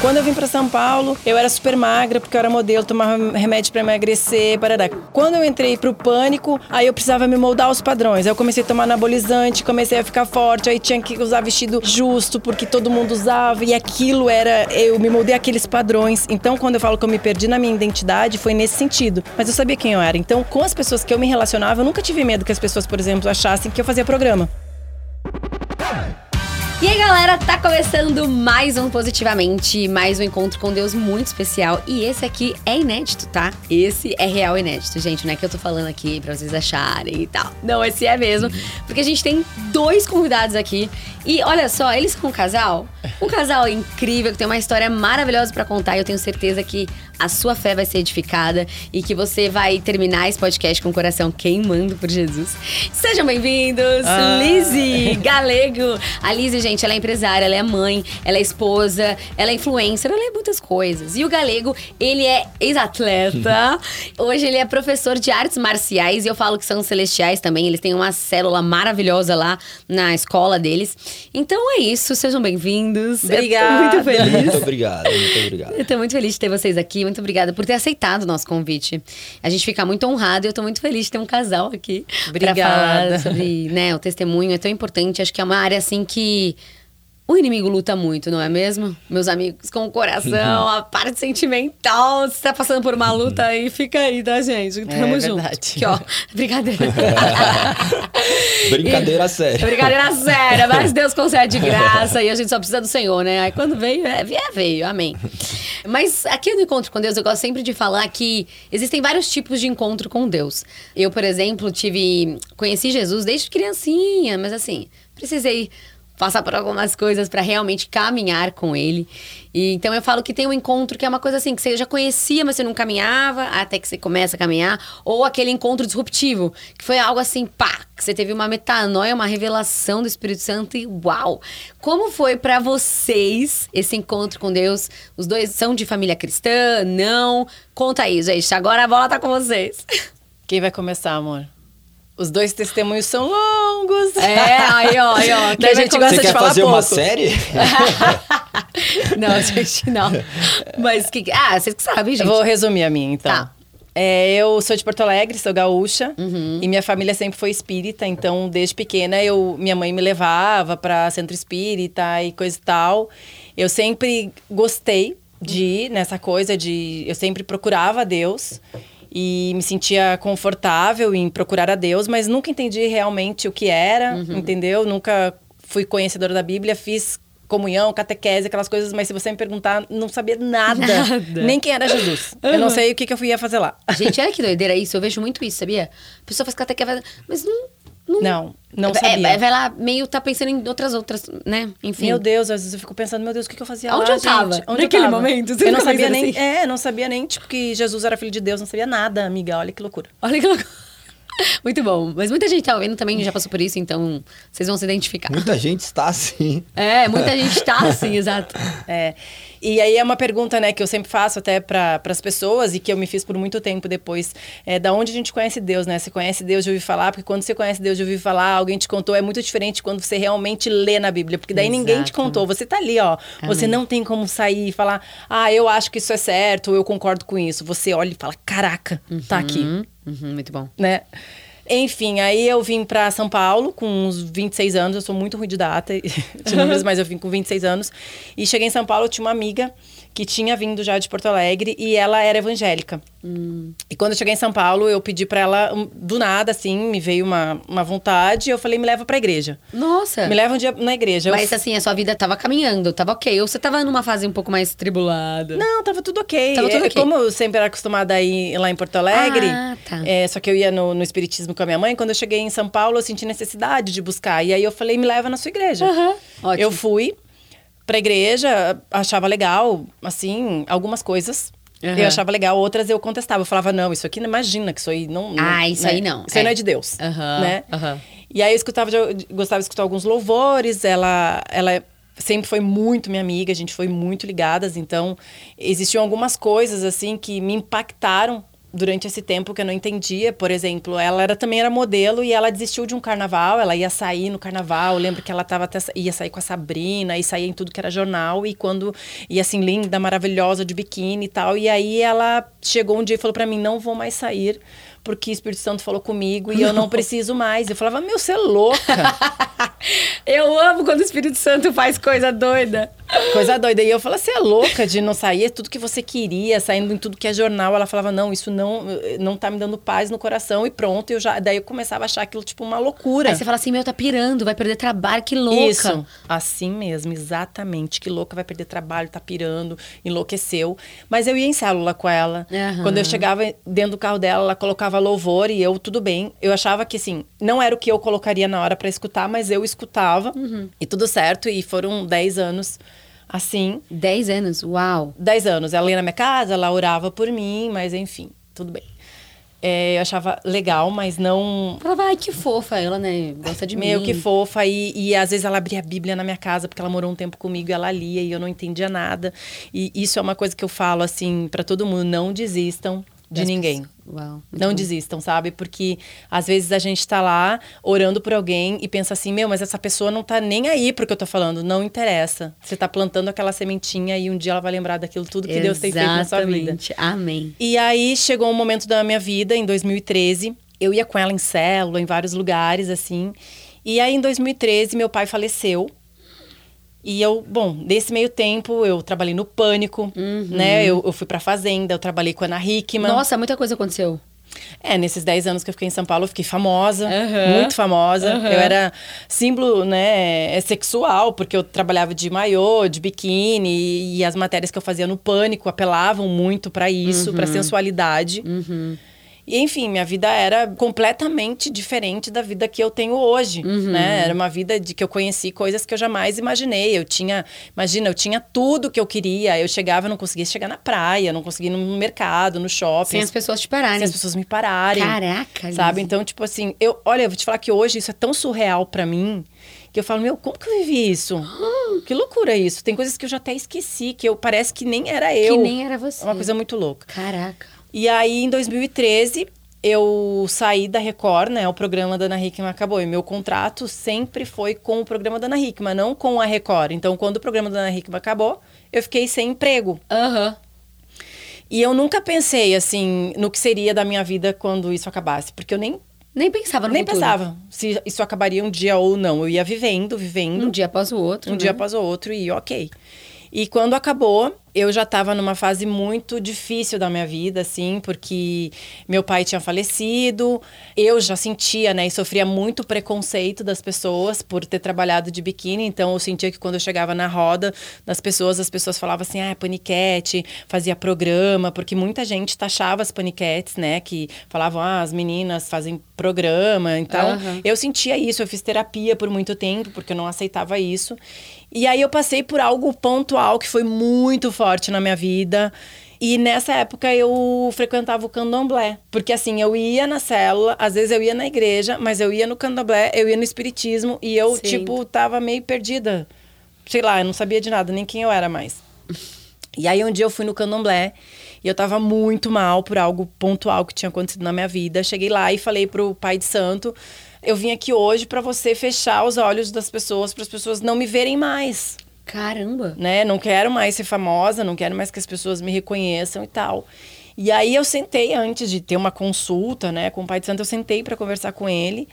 Quando eu vim para São Paulo, eu era super magra, porque eu era modelo, tomava remédio para emagrecer, barará. Quando eu entrei pro pânico, aí eu precisava me moldar aos padrões. Aí eu comecei a tomar anabolizante, comecei a ficar forte, aí tinha que usar vestido justo, porque todo mundo usava, e aquilo era. Eu me moldei aqueles padrões. Então, quando eu falo que eu me perdi na minha identidade, foi nesse sentido. Mas eu sabia quem eu era. Então, com as pessoas que eu me relacionava, eu nunca tive medo que as pessoas, por exemplo, achassem que eu fazia programa. E aí, galera, tá começando mais um Positivamente, mais um encontro com Deus muito especial. E esse aqui é inédito, tá? Esse é real inédito, gente. Não é que eu tô falando aqui pra vocês acharem e tal. Não, esse é mesmo. Porque a gente tem dois convidados aqui. E olha só, eles são um casal. Um casal incrível, que tem uma história maravilhosa para contar. E eu tenho certeza que a sua fé vai ser edificada e que você vai terminar esse podcast com o coração queimando por Jesus. Sejam bem-vindos, ah. Lizzie Galego. A Lizzie, gente, ela é empresária, ela é mãe, ela é esposa, ela é influencer, ela é muitas coisas. E o Galego, ele é ex-atleta. Hoje ele é professor de artes marciais e eu falo que são celestiais também. Eles têm uma célula maravilhosa lá na escola deles. Então é isso, sejam bem-vindos. Obrigada. muito feliz. Muito obrigado, muito obrigado. Eu tô muito feliz de ter vocês aqui muito obrigada por ter aceitado o nosso convite. A gente fica muito honrado e eu tô muito feliz de ter um casal aqui. Obrigada. Pra falar sobre né, o testemunho. É tão importante. Acho que é uma área assim que o inimigo luta muito, não é mesmo? Meus amigos, com o coração, a parte sentimental. Você tá passando por uma luta aí, fica aí, tá, gente? Tamo é, junto. Verdade. Aqui, ó. Brincadeira. Brincadeira e, séria. Brincadeira séria, mas Deus concede graça e a gente só precisa do Senhor, né? Aí quando veio, é, é veio, amém. Mas aqui no Encontro com Deus, eu gosto sempre de falar que existem vários tipos de encontro com Deus. Eu, por exemplo, tive. Conheci Jesus desde criancinha, mas assim, precisei passar por algumas coisas para realmente caminhar com ele. E então eu falo que tem um encontro que é uma coisa assim que você já conhecia, mas você não caminhava, até que você começa a caminhar, ou aquele encontro disruptivo, que foi algo assim, pá, que você teve uma metanoia, uma revelação do Espírito Santo e uau. Como foi para vocês esse encontro com Deus? Os dois são de família cristã? Não? Conta aí, gente. Agora a bola tá com vocês. Quem vai começar, amor? Os dois testemunhos são longos. É, aí, ó, aí, ó. Que a gente gosta Você de quer falar fazer pouco. uma série? não, gente, não. Mas que. Ah, vocês que sabem, gente. Eu vou resumir a minha, então. Tá. É, eu sou de Porto Alegre, sou gaúcha. Uhum. E minha família sempre foi espírita. Então, desde pequena, eu, minha mãe me levava para centro espírita e coisa e tal. Eu sempre gostei de ir nessa coisa de... Eu sempre procurava Deus e me sentia confortável em procurar a Deus, mas nunca entendi realmente o que era, entendeu? Nunca fui conhecedora da Bíblia, fiz comunhão, catequese, aquelas coisas, mas se você me perguntar, não sabia nada, Nada. nem quem era Jesus. Eu não sei o que, que eu ia fazer lá. Gente, olha que doideira isso. Eu vejo muito isso, sabia? A pessoa faz catequese, mas não. Não, Não, não é, sabia. é, vai lá, meio tá pensando em outras outras, né? Enfim. Meu Deus, às vezes eu fico pensando, meu Deus, o que, que eu fazia Onde lá, eu tava? gente? Onde Naquele eu tava? momento? Você Eu não sabia nem, assim? é, não sabia nem, tipo, que Jesus era filho de Deus, não sabia nada, amiga, olha que loucura. Olha que loucura. Muito bom. Mas muita gente tá ouvindo também já passou por isso, então vocês vão se identificar. Muita gente está assim. É, muita gente tá assim, exato. É. E aí é uma pergunta, né, que eu sempre faço até para as pessoas e que eu me fiz por muito tempo depois. É, da onde a gente conhece Deus, né? Você conhece Deus de ouvir falar, porque quando você conhece Deus de ouvir falar, alguém te contou, é muito diferente quando você realmente lê na Bíblia, porque daí ninguém te Exato. contou. Você tá ali, ó. Você não tem como sair e falar, ah, eu acho que isso é certo, ou eu concordo com isso. Você olha e fala, caraca, tá aqui Uhum, uhum, muito bom. né? Enfim, aí eu vim pra São Paulo com uns 26 anos. Eu sou muito ruim de data, de números, mas eu vim com 26 anos. E cheguei em São Paulo, eu tinha uma amiga que tinha vindo já de Porto Alegre e ela era evangélica. E quando eu cheguei em São Paulo, eu pedi pra ela, do nada, assim, me veio uma, uma vontade. Eu falei, me leva pra igreja. Nossa. Me leva um dia na igreja. Eu Mas assim, a sua vida tava caminhando, tava ok. Ou você tava numa fase um pouco mais tribulada? Não, tava tudo ok. Tava tudo É, ok. Como eu sempre era acostumada a ir lá em Porto Alegre, Ah, tá. é, só que eu ia no, no Espiritismo com a minha mãe, quando eu cheguei em São Paulo, eu senti necessidade de buscar. E aí eu falei, me leva na sua igreja. Ótimo. Eu fui pra igreja, achava legal, assim, algumas coisas. Aham. Eu achava legal, outras eu contestava. Eu falava, não, isso aqui não imagina, que isso aí não. não Ah, isso né? aí não, Isso aí é. não é de Deus. Aham, Né? aham. E aí eu escutava, gostava de escutar alguns louvores, ela, ela sempre foi muito minha amiga, a gente foi muito ligadas, então existiam algumas coisas assim que me impactaram durante esse tempo que eu não entendia, por exemplo, ela era, também era modelo e ela desistiu de um carnaval, ela ia sair no carnaval, eu lembro que ela tava até, ia sair com a Sabrina e saía em tudo que era jornal e quando ia assim linda, maravilhosa de biquíni e tal, e aí ela chegou um dia e falou para mim, não vou mais sair porque o Espírito Santo falou comigo e eu não preciso mais. Eu falava, meu, você é louca. eu amo quando o Espírito Santo faz coisa doida. Coisa doida. E eu falava, você é louca de não sair, é tudo que você queria, saindo em tudo que é jornal. Ela falava, não, isso não, não tá me dando paz no coração e pronto. Eu já, daí eu começava a achar aquilo tipo uma loucura. Aí você fala assim, meu, tá pirando, vai perder trabalho, que louca. Isso, assim mesmo, exatamente. Que louca, vai perder trabalho, tá pirando, enlouqueceu. Mas eu ia em célula com ela. Uhum. Quando eu chegava dentro do carro dela, ela colocava louvor e eu, tudo bem. Eu achava que, assim, não era o que eu colocaria na hora para escutar, mas eu escutava. Uhum. E tudo certo. E foram 10 anos assim. 10 anos? Uau! 10 anos. Ela ia na minha casa, ela orava por mim, mas enfim, tudo bem. É, eu achava legal, mas não. Falava, ai, que fofa ela, né? Gosta de Meio mim. que fofa. E, e às vezes ela abria a Bíblia na minha casa, porque ela morou um tempo comigo e ela lia e eu não entendia nada. E isso é uma coisa que eu falo, assim, para todo mundo: não desistam de das ninguém. Pessoas. Uau, não bom. desistam, sabe? Porque às vezes a gente tá lá orando por alguém e pensa assim: meu, mas essa pessoa não tá nem aí pro que eu tô falando. Não interessa. Você tá plantando aquela sementinha e um dia ela vai lembrar daquilo tudo que Exatamente. Deus tem feito na sua vida. Amém. E aí chegou um momento da minha vida, em 2013. Eu ia com ela em célula, em vários lugares, assim. E aí, em 2013, meu pai faleceu. E eu, bom, nesse meio tempo eu trabalhei no Pânico, uhum. né? Eu, eu fui pra Fazenda, eu trabalhei com a Ana Hickman. Nossa, muita coisa aconteceu. É, nesses 10 anos que eu fiquei em São Paulo, eu fiquei famosa, uhum. muito famosa. Uhum. Eu era símbolo, né, é sexual, porque eu trabalhava de maiô, de biquíni, e as matérias que eu fazia no Pânico apelavam muito para isso, uhum. para sensualidade. Uhum. E, enfim, minha vida era completamente diferente da vida que eu tenho hoje, uhum. né? Era uma vida de que eu conheci coisas que eu jamais imaginei. Eu tinha, imagina, eu tinha tudo que eu queria. Eu chegava, não conseguia chegar na praia, não conseguia ir no mercado, no shopping. Sem as pessoas te pararem. Sem as pessoas me pararem. Caraca, Sabe? Então, tipo assim, eu, olha, eu vou te falar que hoje isso é tão surreal para mim que eu falo, meu, como que eu vivi isso? que loucura isso. Tem coisas que eu já até esqueci, que eu parece que nem era eu. Que nem era você. É uma coisa muito louca. Caraca. E aí, em 2013, eu saí da Record, né? O programa da Ana Hickman acabou. E meu contrato sempre foi com o programa da Ana Hickman, não com a Record. Então, quando o programa da Ana Hickman acabou, eu fiquei sem emprego. Aham. Uhum. E eu nunca pensei, assim, no que seria da minha vida quando isso acabasse. Porque eu nem... Nem pensava no Nem futuro. pensava se isso acabaria um dia ou não. Eu ia vivendo, vivendo. Um dia após o outro, Um né? dia após o outro e ok. E quando acabou, eu já estava numa fase muito difícil da minha vida, assim, porque meu pai tinha falecido, eu já sentia, né, e sofria muito preconceito das pessoas por ter trabalhado de biquíni, então eu sentia que quando eu chegava na roda das pessoas, as pessoas falavam assim, ah, paniquete, fazia programa, porque muita gente taxava as paniquetes, né, que falavam, ah, as meninas fazem programa, então uhum. eu sentia isso, eu fiz terapia por muito tempo, porque eu não aceitava isso, e aí eu passei por algo pontual que foi muito forte na minha vida. E nessa época eu frequentava o candomblé. Porque assim, eu ia na célula, às vezes eu ia na igreja, mas eu ia no candomblé, eu ia no espiritismo e eu, Sim. tipo, tava meio perdida. Sei lá, eu não sabia de nada, nem quem eu era mais. E aí um dia eu fui no candomblé e eu tava muito mal por algo pontual que tinha acontecido na minha vida. Cheguei lá e falei pro pai de santo eu vim aqui hoje para você fechar os olhos das pessoas, para as pessoas não me verem mais. Caramba! Né? Não quero mais ser famosa, não quero mais que as pessoas me reconheçam e tal. E aí eu sentei antes de ter uma consulta, né, com o Pai de Santo, eu sentei para conversar com ele.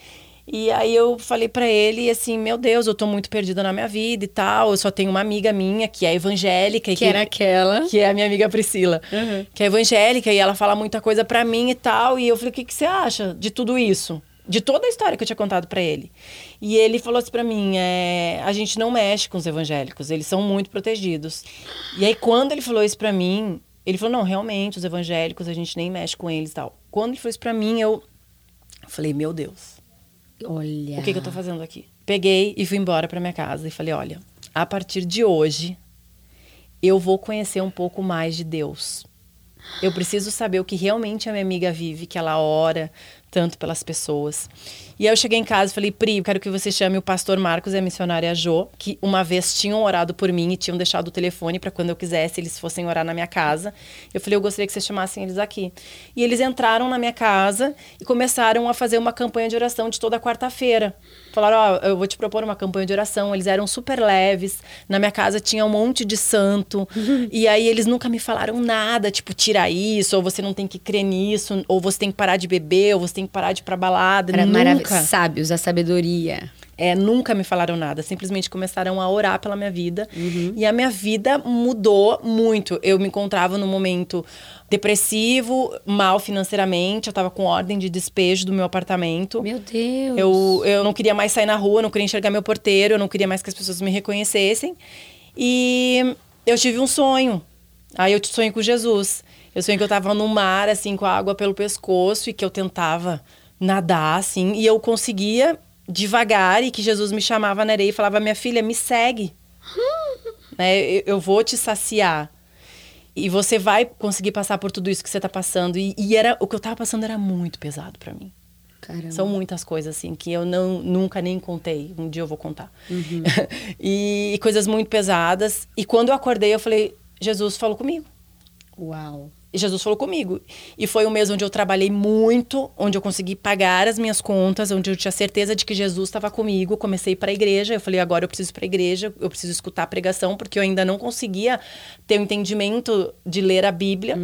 E aí eu falei para ele assim, meu Deus, eu tô muito perdida na minha vida e tal. Eu só tenho uma amiga minha que é evangélica. Que, que era aquela. Que é a minha amiga Priscila. Uhum. Que é evangélica e ela fala muita coisa para mim e tal. E eu falei, o que, que você acha de tudo isso? De toda a história que eu tinha contado para ele. E ele falou assim para mim: é, a gente não mexe com os evangélicos, eles são muito protegidos. E aí, quando ele falou isso para mim, ele falou: não, realmente, os evangélicos, a gente nem mexe com eles e tal. Quando ele falou isso pra mim, eu falei: meu Deus. Olha. O que, que eu tô fazendo aqui? Peguei e fui embora para minha casa e falei: olha, a partir de hoje, eu vou conhecer um pouco mais de Deus. Eu preciso saber o que realmente a minha amiga vive, que ela ora tanto pelas pessoas. E aí eu cheguei em casa e falei, Pri, quero que você chame o pastor Marcos e a missionária Jo, que uma vez tinham orado por mim e tinham deixado o telefone para quando eu quisesse eles fossem orar na minha casa. Eu falei, eu gostaria que vocês chamassem eles aqui. E eles entraram na minha casa e começaram a fazer uma campanha de oração de toda quarta-feira. Falaram, ó, eu vou te propor uma campanha de oração. Eles eram super leves. Na minha casa tinha um monte de santo. e aí eles nunca me falaram nada, tipo, tira isso, ou você não tem que crer nisso, ou você tem que parar de beber, ou você tem que parar de ir pra balada. Era nunca. Maravilhoso. Sábios, a sabedoria. É, nunca me falaram nada, simplesmente começaram a orar pela minha vida. E a minha vida mudou muito. Eu me encontrava num momento depressivo, mal financeiramente, eu tava com ordem de despejo do meu apartamento. Meu Deus. Eu, eu não queria mais sair na rua, não queria enxergar meu porteiro, eu não queria mais que as pessoas me reconhecessem. E eu tive um sonho. Aí eu sonhei com Jesus. Eu sonhei que eu tava no mar, assim, com a água pelo pescoço e que eu tentava nadar, assim, e eu conseguia devagar e que Jesus me chamava na areia e falava: Minha filha, me segue. né? eu, vou te saciar. E você vai conseguir passar por tudo isso que você tá passando. E, e era o que eu tava passando era muito pesado para mim. Caramba. São muitas coisas assim que eu não nunca nem contei. Um dia eu vou contar. e, e coisas muito pesadas. E quando eu acordei, eu falei: Jesus falou comigo. Uau. Jesus falou comigo. E foi um mês onde eu trabalhei muito, onde eu consegui pagar as minhas contas, onde eu tinha certeza de que Jesus estava comigo. Comecei para a igreja. Eu falei, agora eu preciso para a igreja, eu preciso escutar a pregação, porque eu ainda não conseguia ter o entendimento de ler a Bíblia.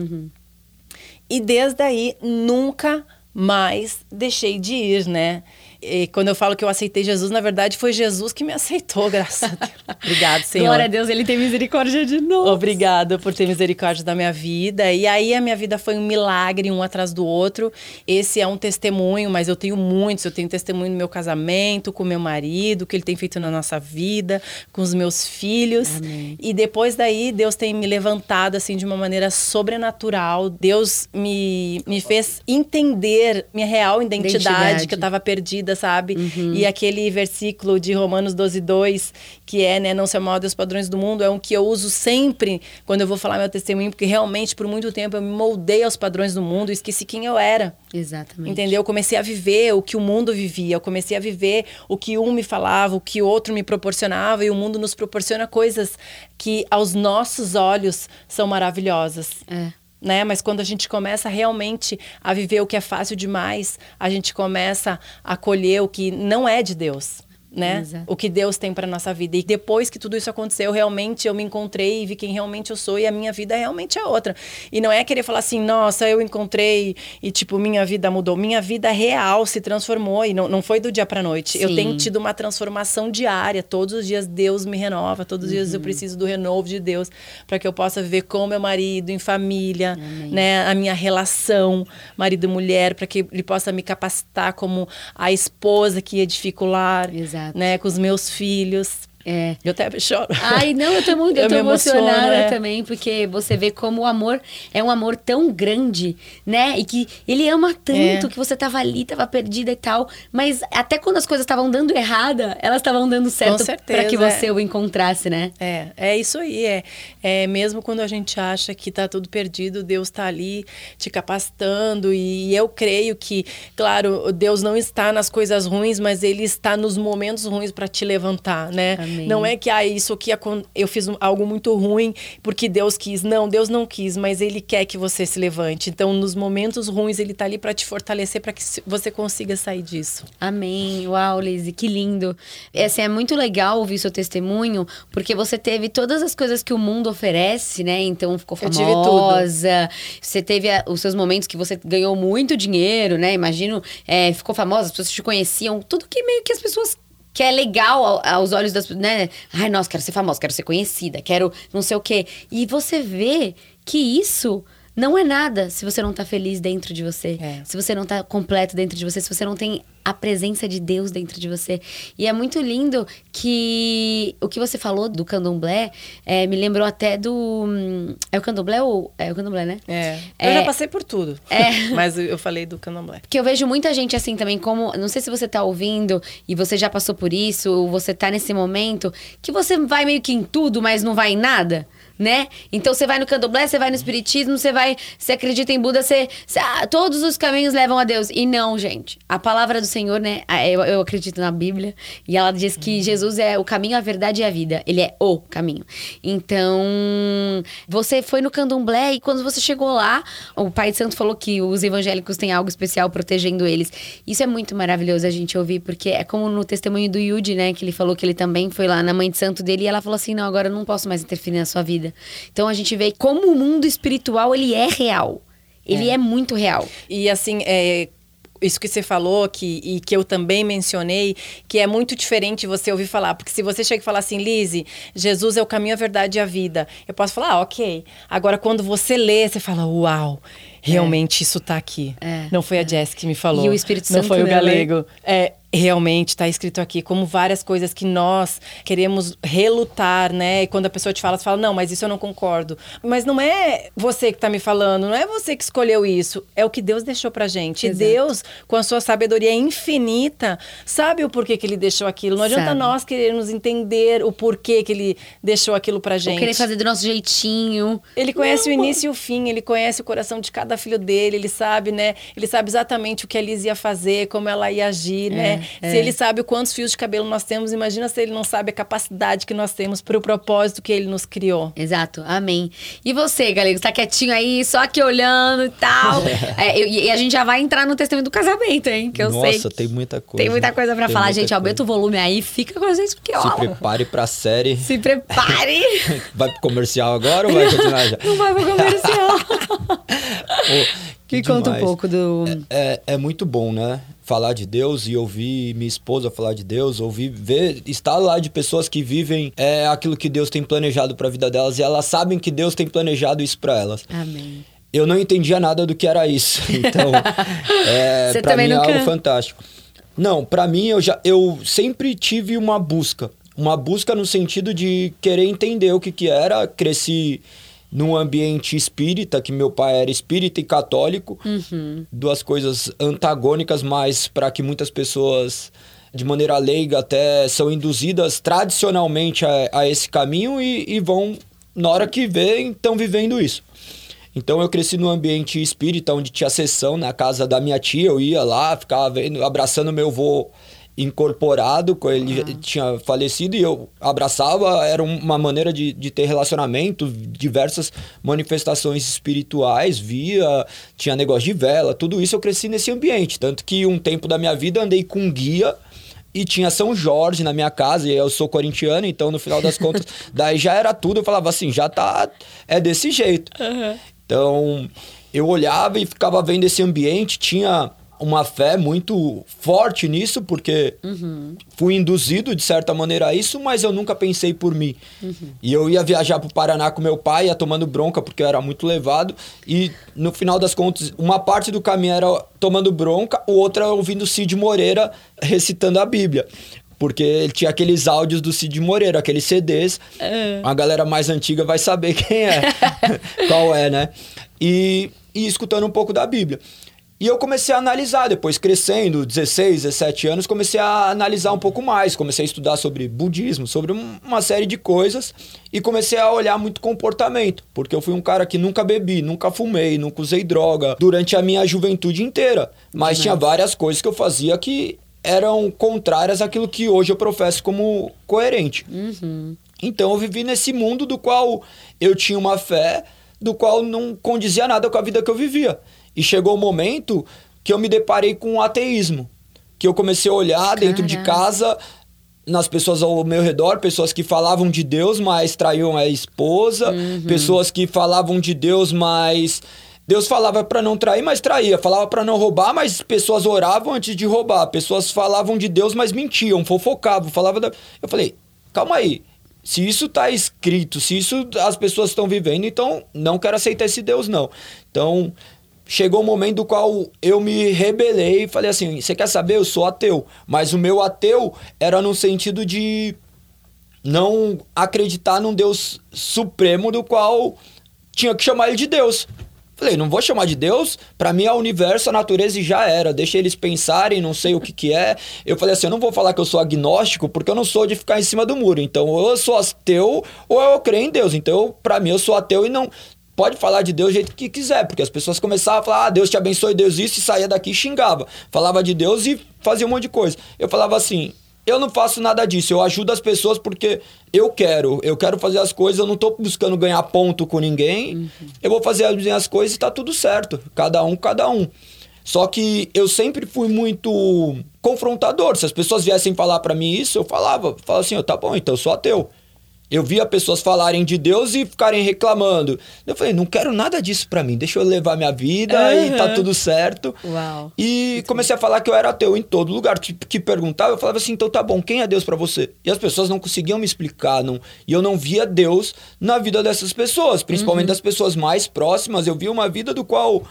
E desde aí, nunca mais deixei de ir, né? E quando eu falo que eu aceitei Jesus, na verdade foi Jesus que me aceitou, graças a Deus. Obrigado, Senhor. Glória a Deus, ele tem misericórdia de nós. Obrigada por ter misericórdia da minha vida. E aí a minha vida foi um milagre, um atrás do outro. Esse é um testemunho, mas eu tenho muitos. Eu tenho testemunho no meu casamento, com meu marido, que ele tem feito na nossa vida, com os meus filhos. Amém. E depois daí, Deus tem me levantado assim de uma maneira sobrenatural. Deus me, me fez entender minha real identidade, Identidade. que eu estava perdida, sabe? E aquele versículo de Romanos 12, 2, que é, né, não se amolde aos padrões do mundo, é um que eu uso sempre quando eu vou falar meu testemunho, porque realmente por muito tempo eu me moldei aos padrões do mundo e esqueci quem eu era. Exatamente. Entendeu? Eu comecei a viver o que o mundo vivia, eu comecei a viver o que um me falava, o que o outro me proporcionava, e o mundo nos proporciona coisas que aos nossos olhos são maravilhosas. É. Né? Mas quando a gente começa realmente a viver o que é fácil demais, a gente começa a colher o que não é de Deus. Né? Exato. O que Deus tem para nossa vida. E depois que tudo isso aconteceu, realmente eu me encontrei e vi quem realmente eu sou e a minha vida realmente é outra. E não é querer falar assim, nossa, eu encontrei e tipo, minha vida mudou. Minha vida real se transformou e não, não foi do dia para noite. Eu Sim. tenho tido uma transformação diária. Todos os dias Deus me renova, todos os dias eu preciso do renovo de Deus para que eu possa viver com meu marido, em família, né, a minha relação marido e mulher, para que ele possa me capacitar como a esposa que edifica o lar, Exato. Né, com os meus filhos. É. Eu até choro. Ai, não, eu tô muito eu Eu tô emocionada é. também, porque você vê como o amor é um amor tão grande, né? E que ele ama tanto É. que você tava ali, tava perdida e tal. Mas até quando as coisas estavam dando errada, elas estavam dando certo pra que é. você o encontrasse, né? É, é isso aí. É, é mesmo quando a gente acha que tá tudo perdido, Deus tá ali te capacitando. E eu creio que, claro, Deus não está nas coisas ruins, mas Ele está nos momentos ruins para te levantar, né? Amém. Não é que ah, isso aqui eu fiz algo muito ruim porque Deus quis. Não, Deus não quis, mas Ele quer que você se levante. Então, nos momentos ruins, Ele tá ali para te fortalecer, para que você consiga sair disso. Amém. Uau, Lizzy, que lindo. É, assim, é muito legal ouvir seu testemunho, porque você teve todas as coisas que o mundo oferece, né? Então ficou Eu tive famosa. Você teve a- os seus momentos que você ganhou muito dinheiro, né? Imagino, é, ficou famosa, as pessoas te conheciam, tudo que meio que as pessoas que é legal ao- aos olhos das pessoas, né? Ai, nossa, quero ser famosa, quero ser conhecida, quero não sei o quê. E você vê que isso não é nada se você não tá feliz dentro de você. É. Se você não tá completo dentro de você, se você não tem a presença de Deus dentro de você. E é muito lindo que o que você falou do candomblé é, me lembrou até do. É o candomblé ou. É o candomblé, né? É. É. Eu já passei por tudo. É. Mas eu falei do candomblé. Porque eu vejo muita gente assim também, como. Não sei se você tá ouvindo e você já passou por isso, ou você tá nesse momento, que você vai meio que em tudo, mas não vai em nada. Né? Então você vai no candomblé, você vai no espiritismo, você vai, você acredita em Buda, você, você- ah, todos os caminhos levam a Deus. E não, gente. A palavra do Senhor, né? ah, Eu, eu acredito na Bíblia e ela diz que Jesus é o caminho, a verdade e a vida. Ele é o caminho. Então, você foi no candomblé e quando você chegou lá, o Pai de Santo falou que os evangélicos têm algo especial protegendo eles. Isso é muito maravilhoso a gente ouvir, porque é como no testemunho do Yudi, né? Que ele falou que ele também foi lá na mãe de santo dele e ela falou assim: não, agora eu não posso mais interferir na sua vida. Então a gente vê como o mundo espiritual ele é real. Ele é, muito real. E assim, é, isso que você falou que, e que eu também mencionei, que é muito diferente você ouvir falar. Porque se você chega e falar assim, Lise, Jesus é o caminho, a verdade e a vida. Eu posso falar, ah, ok. Agora, quando você lê, você fala, uau, realmente isso tá aqui. É, Não foi a Jess que me falou. E o Espírito Não Santo, foi o né, galego. É, realmente está escrito aqui, como várias coisas que nós queremos relutar, né? E quando a pessoa te fala, você fala, não, mas isso eu não concordo. Mas não é você que está me falando, não é você que escolheu isso, é o que Deus deixou pra gente. Exato. E Deus, com a sua sabedoria infinita, sabe o porquê que ele deixou aquilo. Não adianta Sabe. nós querermos entender o porquê que ele deixou aquilo pra Ou gente. querer fazer do nosso jeitinho. Ele conhece o início e o fim, ele conhece o coração de cada filho dele, ele sabe, né? Ele sabe exatamente o que a Liz ia fazer, como ela ia agir, né? É. Se ele sabe quantos fios de cabelo nós temos, imagina se ele não sabe a capacidade que nós temos para o propósito que ele nos criou. Exato, amém. E você, galera, está quietinho aí, só aqui olhando e tal. É, eu- e a gente já vai entrar no testemunho do casamento, hein? Que eu sei. Nossa, tem muita coisa. Tem muita coisa Tem falar, gente. coisa. Aumenta o volume aí, fica com a gente, porque ó. Se prepare pra série. Se prepare! Vai pro comercial agora ou vai continuar já? Não vai pro comercial. Pô, Que conta um pouco do. É, é muito bom, né? Falar de Deus e ouvir minha esposa falar de Deus, ouvir, ver, estar lá de pessoas que vivem é, aquilo que Deus tem planejado pra vida delas e elas sabem que Deus tem planejado isso pra elas. Amém. Eu não entendia nada do que era isso, então é, também mim é nunca- algo fantástico. Não, pra mim eu já eu sempre tive uma busca, uma busca no sentido de querer entender o que que era, cresci num ambiente espírita, que meu pai era espírita e católico, Uhum. duas coisas antagônicas, mas para que muitas pessoas de maneira leiga até são induzidas tradicionalmente a, a esse caminho e, e vão na hora que vê estão vivendo isso. Então eu cresci num ambiente espírita onde tinha sessão na casa da minha tia, eu ia lá, ficava vendo, abraçando meu avô incorporado, ele já tinha falecido e eu abraçava, era um- uma maneira de, de ter relacionamento, diversas manifestações espirituais, via, tinha negócio de vela, tudo isso eu cresci nesse ambiente, tanto que um tempo da minha vida andei com um guia e tinha São Jorge na minha casa, e eu sou corintiano, então no final das contas, daí já era tudo, eu falava assim, já tá, é desse jeito. Então, eu olhava e ficava vendo esse ambiente, tinha uma fé muito forte nisso, porque fui induzido de certa maneira a isso, mas eu nunca pensei por mim. E eu ia viajar pro Paraná com meu pai, ia tomando bronca porque eu era muito levado, e no final das contas, uma parte do caminho era tomando bronca, o outro era ouvindo Cid Moreira recitando a Bíblia. Porque ele tinha aqueles áudios do Cid Moreira, aqueles CDs. A galera mais antiga vai saber quem é, qual é, né? E, e escutando um pouco da Bíblia. E eu comecei a analisar, depois crescendo, 16, 17 anos, comecei a analisar um pouco mais. Comecei a estudar sobre budismo, sobre um- uma série de coisas e comecei a olhar muito comportamento. Porque eu fui um cara que nunca bebi, nunca fumei, nunca usei droga durante a minha juventude inteira. Mas tinha várias coisas que eu fazia que eram contrárias àquilo que hoje eu professo como coerente. Então eu vivi nesse mundo do qual eu tinha uma fé, do qual não condizia nada com a vida que eu vivia. E chegou o momento que eu me deparei com o ateísmo. Que eu comecei a olhar dentro de casa, nas pessoas ao meu redor, pessoas que falavam de Deus, mas traíam a esposa, pessoas que falavam de Deus, mas Deus falava pra não trair, mas traía, falava pra não roubar, mas pessoas oravam antes de roubar, pessoas falavam de Deus, mas mentiam, fofocavam, falavam da... Eu falei, calma aí. Se isso tá escrito, se isso as pessoas estão vivendo, então não quero aceitar esse Deus não. Então, chegou um momento do qual eu me rebelei e falei assim: você quer saber? Eu sou ateu. Mas o meu ateu era no sentido de não acreditar num Deus supremo do qual tinha que chamar ele de Deus. Falei, não vou chamar de Deus, para mim é o universo, a natureza e já era. Deixa eles pensarem, não sei o que que é. Eu falei assim, eu não vou falar que eu sou agnóstico, porque eu não sou de ficar em cima do muro. Então, ou eu sou ateu, ou eu creio em Deus. Então, para mim, eu sou ateu e não pode falar de Deus do jeito que quiser, porque as pessoas começavam a falar, ah, Deus te abençoe, Deus isso, e saía daqui e xingava. Falava de Deus e fazia um monte de coisa. Eu falava assim, eu não faço nada disso, eu ajudo as pessoas porque eu quero, eu quero fazer as coisas, eu não tô buscando ganhar ponto com ninguém, uhum. eu vou fazer as minhas coisas e tá tudo certo, cada um, cada um. Só que eu sempre fui muito confrontador, se as pessoas viessem falar para mim isso, eu falava, falava assim, oh, tá bom, então eu sou ateu. Eu via pessoas falarem de Deus e ficarem reclamando. Eu falei, não quero nada disso para mim, deixa eu levar minha vida uhum. e tá tudo certo. Uau. E comecei a falar que eu era ateu em todo lugar. Que, que perguntava, eu falava assim, então tá bom, quem é Deus para você? E as pessoas não conseguiam me explicar. Não, e eu não via Deus na vida dessas pessoas, principalmente uhum. das pessoas mais próximas. Eu via uma vida do qual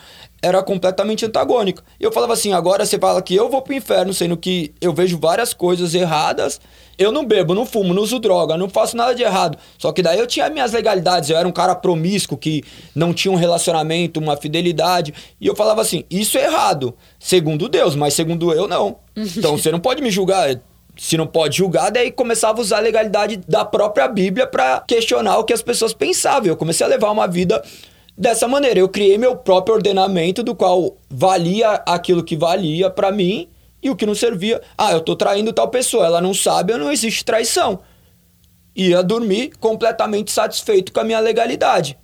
era completamente antagônica. E eu falava assim, agora você fala que eu vou pro inferno, sendo que eu vejo várias coisas erradas eu não bebo, não fumo, não uso droga, não faço nada de errado. Só que daí eu tinha minhas legalidades, eu era um cara promíscuo que não tinha um relacionamento, uma fidelidade. E eu falava assim: isso é errado, segundo Deus, mas segundo eu, não. Então você não pode me julgar. Se não pode julgar, daí começava a usar a legalidade da própria Bíblia para questionar o que as pessoas pensavam. Eu comecei a levar uma vida dessa maneira. Eu criei meu próprio ordenamento, do qual valia aquilo que valia para mim e o que não servia, ah, eu tô traindo tal pessoa, ela não sabe, não existe traição. Ia dormir completamente satisfeito com a minha legalidade.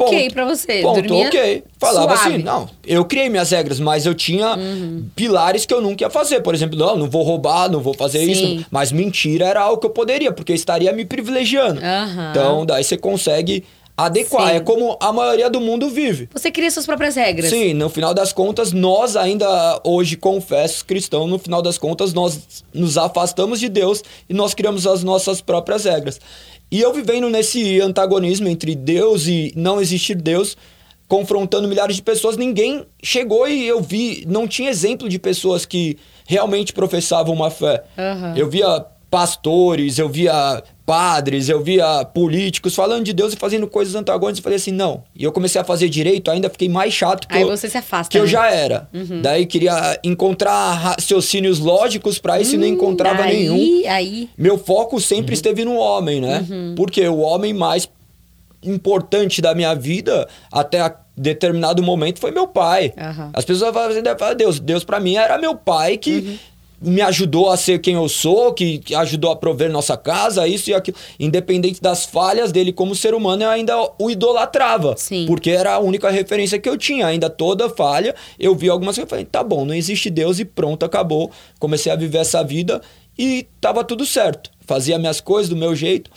Ok para você. Ponto, Dormia ok. Falava suave. assim, não, eu criei minhas regras, mas eu tinha uhum. pilares que eu nunca ia fazer. Por exemplo, não, não vou roubar, não vou fazer Sim. isso. Mas mentira era algo que eu poderia, porque eu estaria me privilegiando. Uhum. Então, daí você consegue adequar. Sim. É como a maioria do mundo vive. Você cria suas próprias regras. Sim, no final das contas, nós ainda hoje, confessos cristãos, no final das contas, nós nos afastamos de Deus e nós criamos as nossas próprias regras. E eu vivendo nesse antagonismo entre Deus e não existir Deus, confrontando milhares de pessoas, ninguém chegou e eu vi, não tinha exemplo de pessoas que realmente professavam uma fé. Uhum. Eu via pastores, eu via padres, eu via políticos falando de Deus e fazendo coisas antagônicas. Eu falei assim, não. E eu comecei a fazer direito, ainda fiquei mais chato que Aí eu, você se afasta. Que né? eu já era. Uhum. Daí queria encontrar raciocínios lógicos para isso hum, e não hum, encontrava aí, nenhum. Aí. Meu foco sempre uhum. esteve no homem, né? Uhum. Porque o homem mais importante da minha vida até a determinado momento foi meu pai. As pessoas falam assim, Deus, Deus para mim era meu pai que uhum me ajudou a ser quem eu sou, que, que, ajudou a prover nossa casa, isso e aquilo. Independente das falhas dele como ser humano, eu ainda o idolatrava. Sim. Porque era a única referência que eu tinha. Ainda toda falha, eu vi algumas coisas e falei, tá bom, não existe Deus e pronto, acabou. Comecei a viver essa vida e tava tudo certo. Fazia minhas coisas do meu jeito.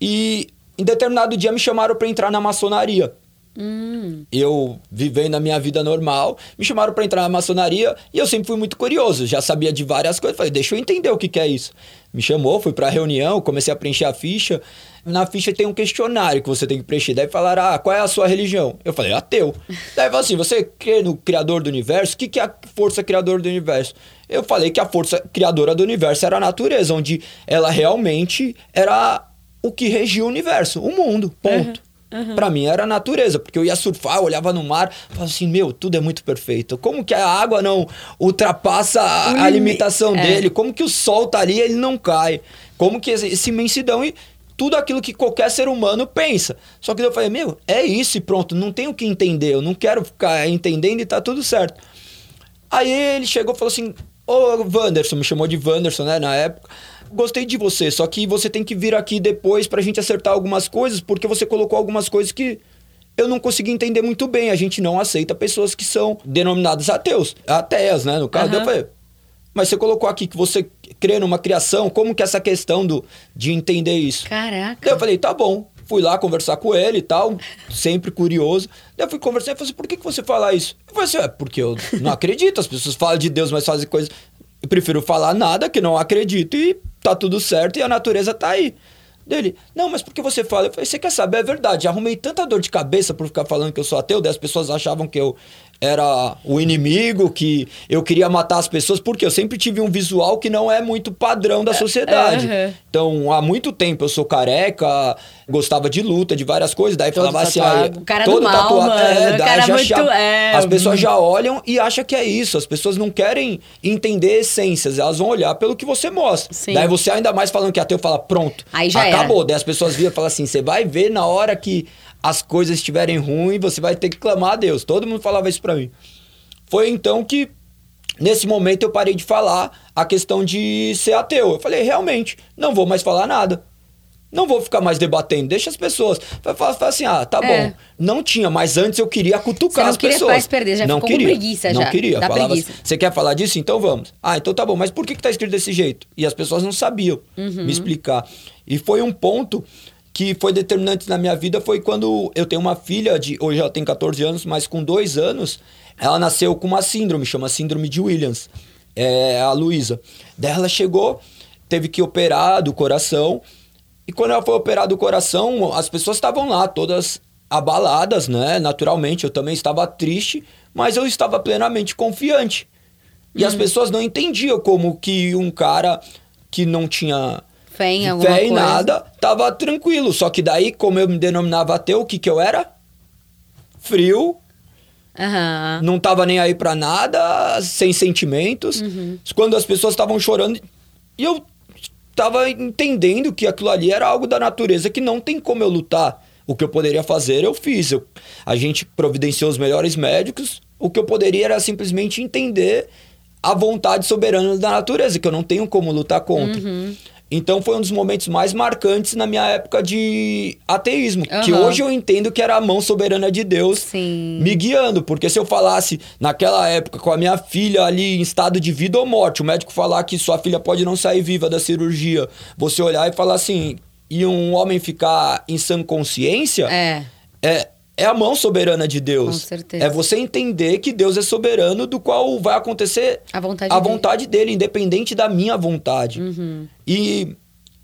E em determinado dia me chamaram para entrar na maçonaria. Hum. Eu vivendo a minha vida normal, me chamaram para entrar na maçonaria e eu sempre fui muito curioso, já sabia de várias coisas. Falei, deixa eu entender o que, que é isso. Me chamou, fui para a reunião, comecei a preencher a ficha. Na ficha tem um questionário que você tem que preencher. Daí falaram, ah, qual é a sua religião? Eu falei, ateu. Daí falou assim, você crê no Criador do Universo? O que, que é a força criadora do universo? Eu falei que a força criadora do universo era a natureza, onde ela realmente era o que regia o universo, o mundo, ponto. Uhum. Uhum. Para mim era a natureza, porque eu ia surfar, eu olhava no mar, falava assim, meu, tudo é muito perfeito. Como que a água não ultrapassa a, a limitação é. dele? Como que o sol tá ali e ele não cai? Como que essa imensidão e tudo aquilo que qualquer ser humano pensa. Só que eu falei, meu, é isso e pronto, não tenho o que entender, eu não quero ficar entendendo e tá tudo certo. Aí ele chegou e falou assim, ô Wanderson, me chamou de Wanderson, né, na época gostei de você, só que você tem que vir aqui depois pra gente acertar algumas coisas, porque você colocou algumas coisas que eu não consegui entender muito bem. A gente não aceita pessoas que são denominadas ateus, ateias, né? No caso, uhum. eu falei, mas você colocou aqui que você crê numa criação, como que é essa questão do, de entender isso? Caraca. Daí eu falei, tá bom. Fui lá conversar com ele e tal, sempre curioso. Daí eu fui conversar e falei assim, por que, que você fala isso? Eu falei assim, é porque eu não acredito, as pessoas falam de Deus, mas fazem coisas... Eu prefiro falar nada que não acredito e tá tudo certo e a natureza tá aí. Dele, não, mas por que você fala? Eu falei, você quer saber? É verdade, arrumei tanta dor de cabeça por ficar falando que eu sou ateu, daí as pessoas achavam que eu era o inimigo, que eu queria matar as pessoas, porque eu sempre tive um visual que não é muito padrão da sociedade. Uhum. Então, há muito tempo eu sou careca, gostava de luta, de várias coisas, daí Todo falava assim, tatuado. ah, O cara todo do mal, tatuado, mano, é, daí já muito- achava- é. As pessoas já olham e acham que é isso, as pessoas não querem entender essências, elas vão olhar pelo que você mostra. Sim. Daí você ainda mais falando que é ateu, fala, pronto, Aí já acabou. Daí as pessoas viram e falam assim, você vai ver na hora que as coisas estiverem ruins, você vai ter que clamar a Deus. Todo mundo falava isso pra mim. Foi então que, nesse momento, eu parei de falar a questão de ser ateu. Eu falei, realmente, não vou mais falar nada. Não vou ficar mais debatendo, deixa as pessoas. Fala, assim, ah, tá É. bom. Não tinha, mas antes eu queria cutucar Você não as queria pessoas. mais perder, já não ficou com queria, preguiça Não já. queria. Dá Falava preguiça. assim, você quer falar disso? Então vamos. Ah, então tá bom. Mas por que, que tá escrito desse jeito? E as pessoas não sabiam Uhum. me explicar. E foi um ponto que foi determinante na minha vida, foi quando eu tenho uma filha, de hoje ela tem 14 anos, mas com dois anos, ela nasceu com uma síndrome, chama síndrome de Williams. É a Luísa. Daí ela chegou, teve que operar do coração. E quando ela foi operar do coração, as pessoas estavam lá, todas abaladas, né? Naturalmente, eu também estava triste, mas eu estava plenamente confiante. E as pessoas não entendiam como que um cara que não tinha Fé em alguma fé em coisa. nada tava tranquilo. Só que daí, como eu me denominava ateu, o que que eu era? Frio, Aham. não tava nem aí pra nada, sem sentimentos. Uhum. Quando as pessoas estavam chorando, e eu tava entendendo que aquilo ali era algo da natureza que não tem como eu lutar. O que eu poderia fazer, eu fiz. Eu- a gente providenciou os melhores médicos. O que eu poderia era simplesmente entender a vontade soberana da natureza, que eu não tenho como lutar contra. Uhum. Então foi um dos momentos mais marcantes na minha época de ateísmo. Que Aham. hoje eu entendo que era a mão soberana de Deus Sim. me guiando. Porque se eu falasse naquela época com a minha filha ali em estado de vida ou morte, o médico falar que sua filha pode não sair viva da cirurgia, você olhar e falar assim, e um homem ficar em sã consciência, É. é, é a mão soberana de Deus. Com certeza. É você entender que Deus é soberano, do qual vai acontecer A vontade a dele. vontade dele, independente da minha vontade. Uhum. E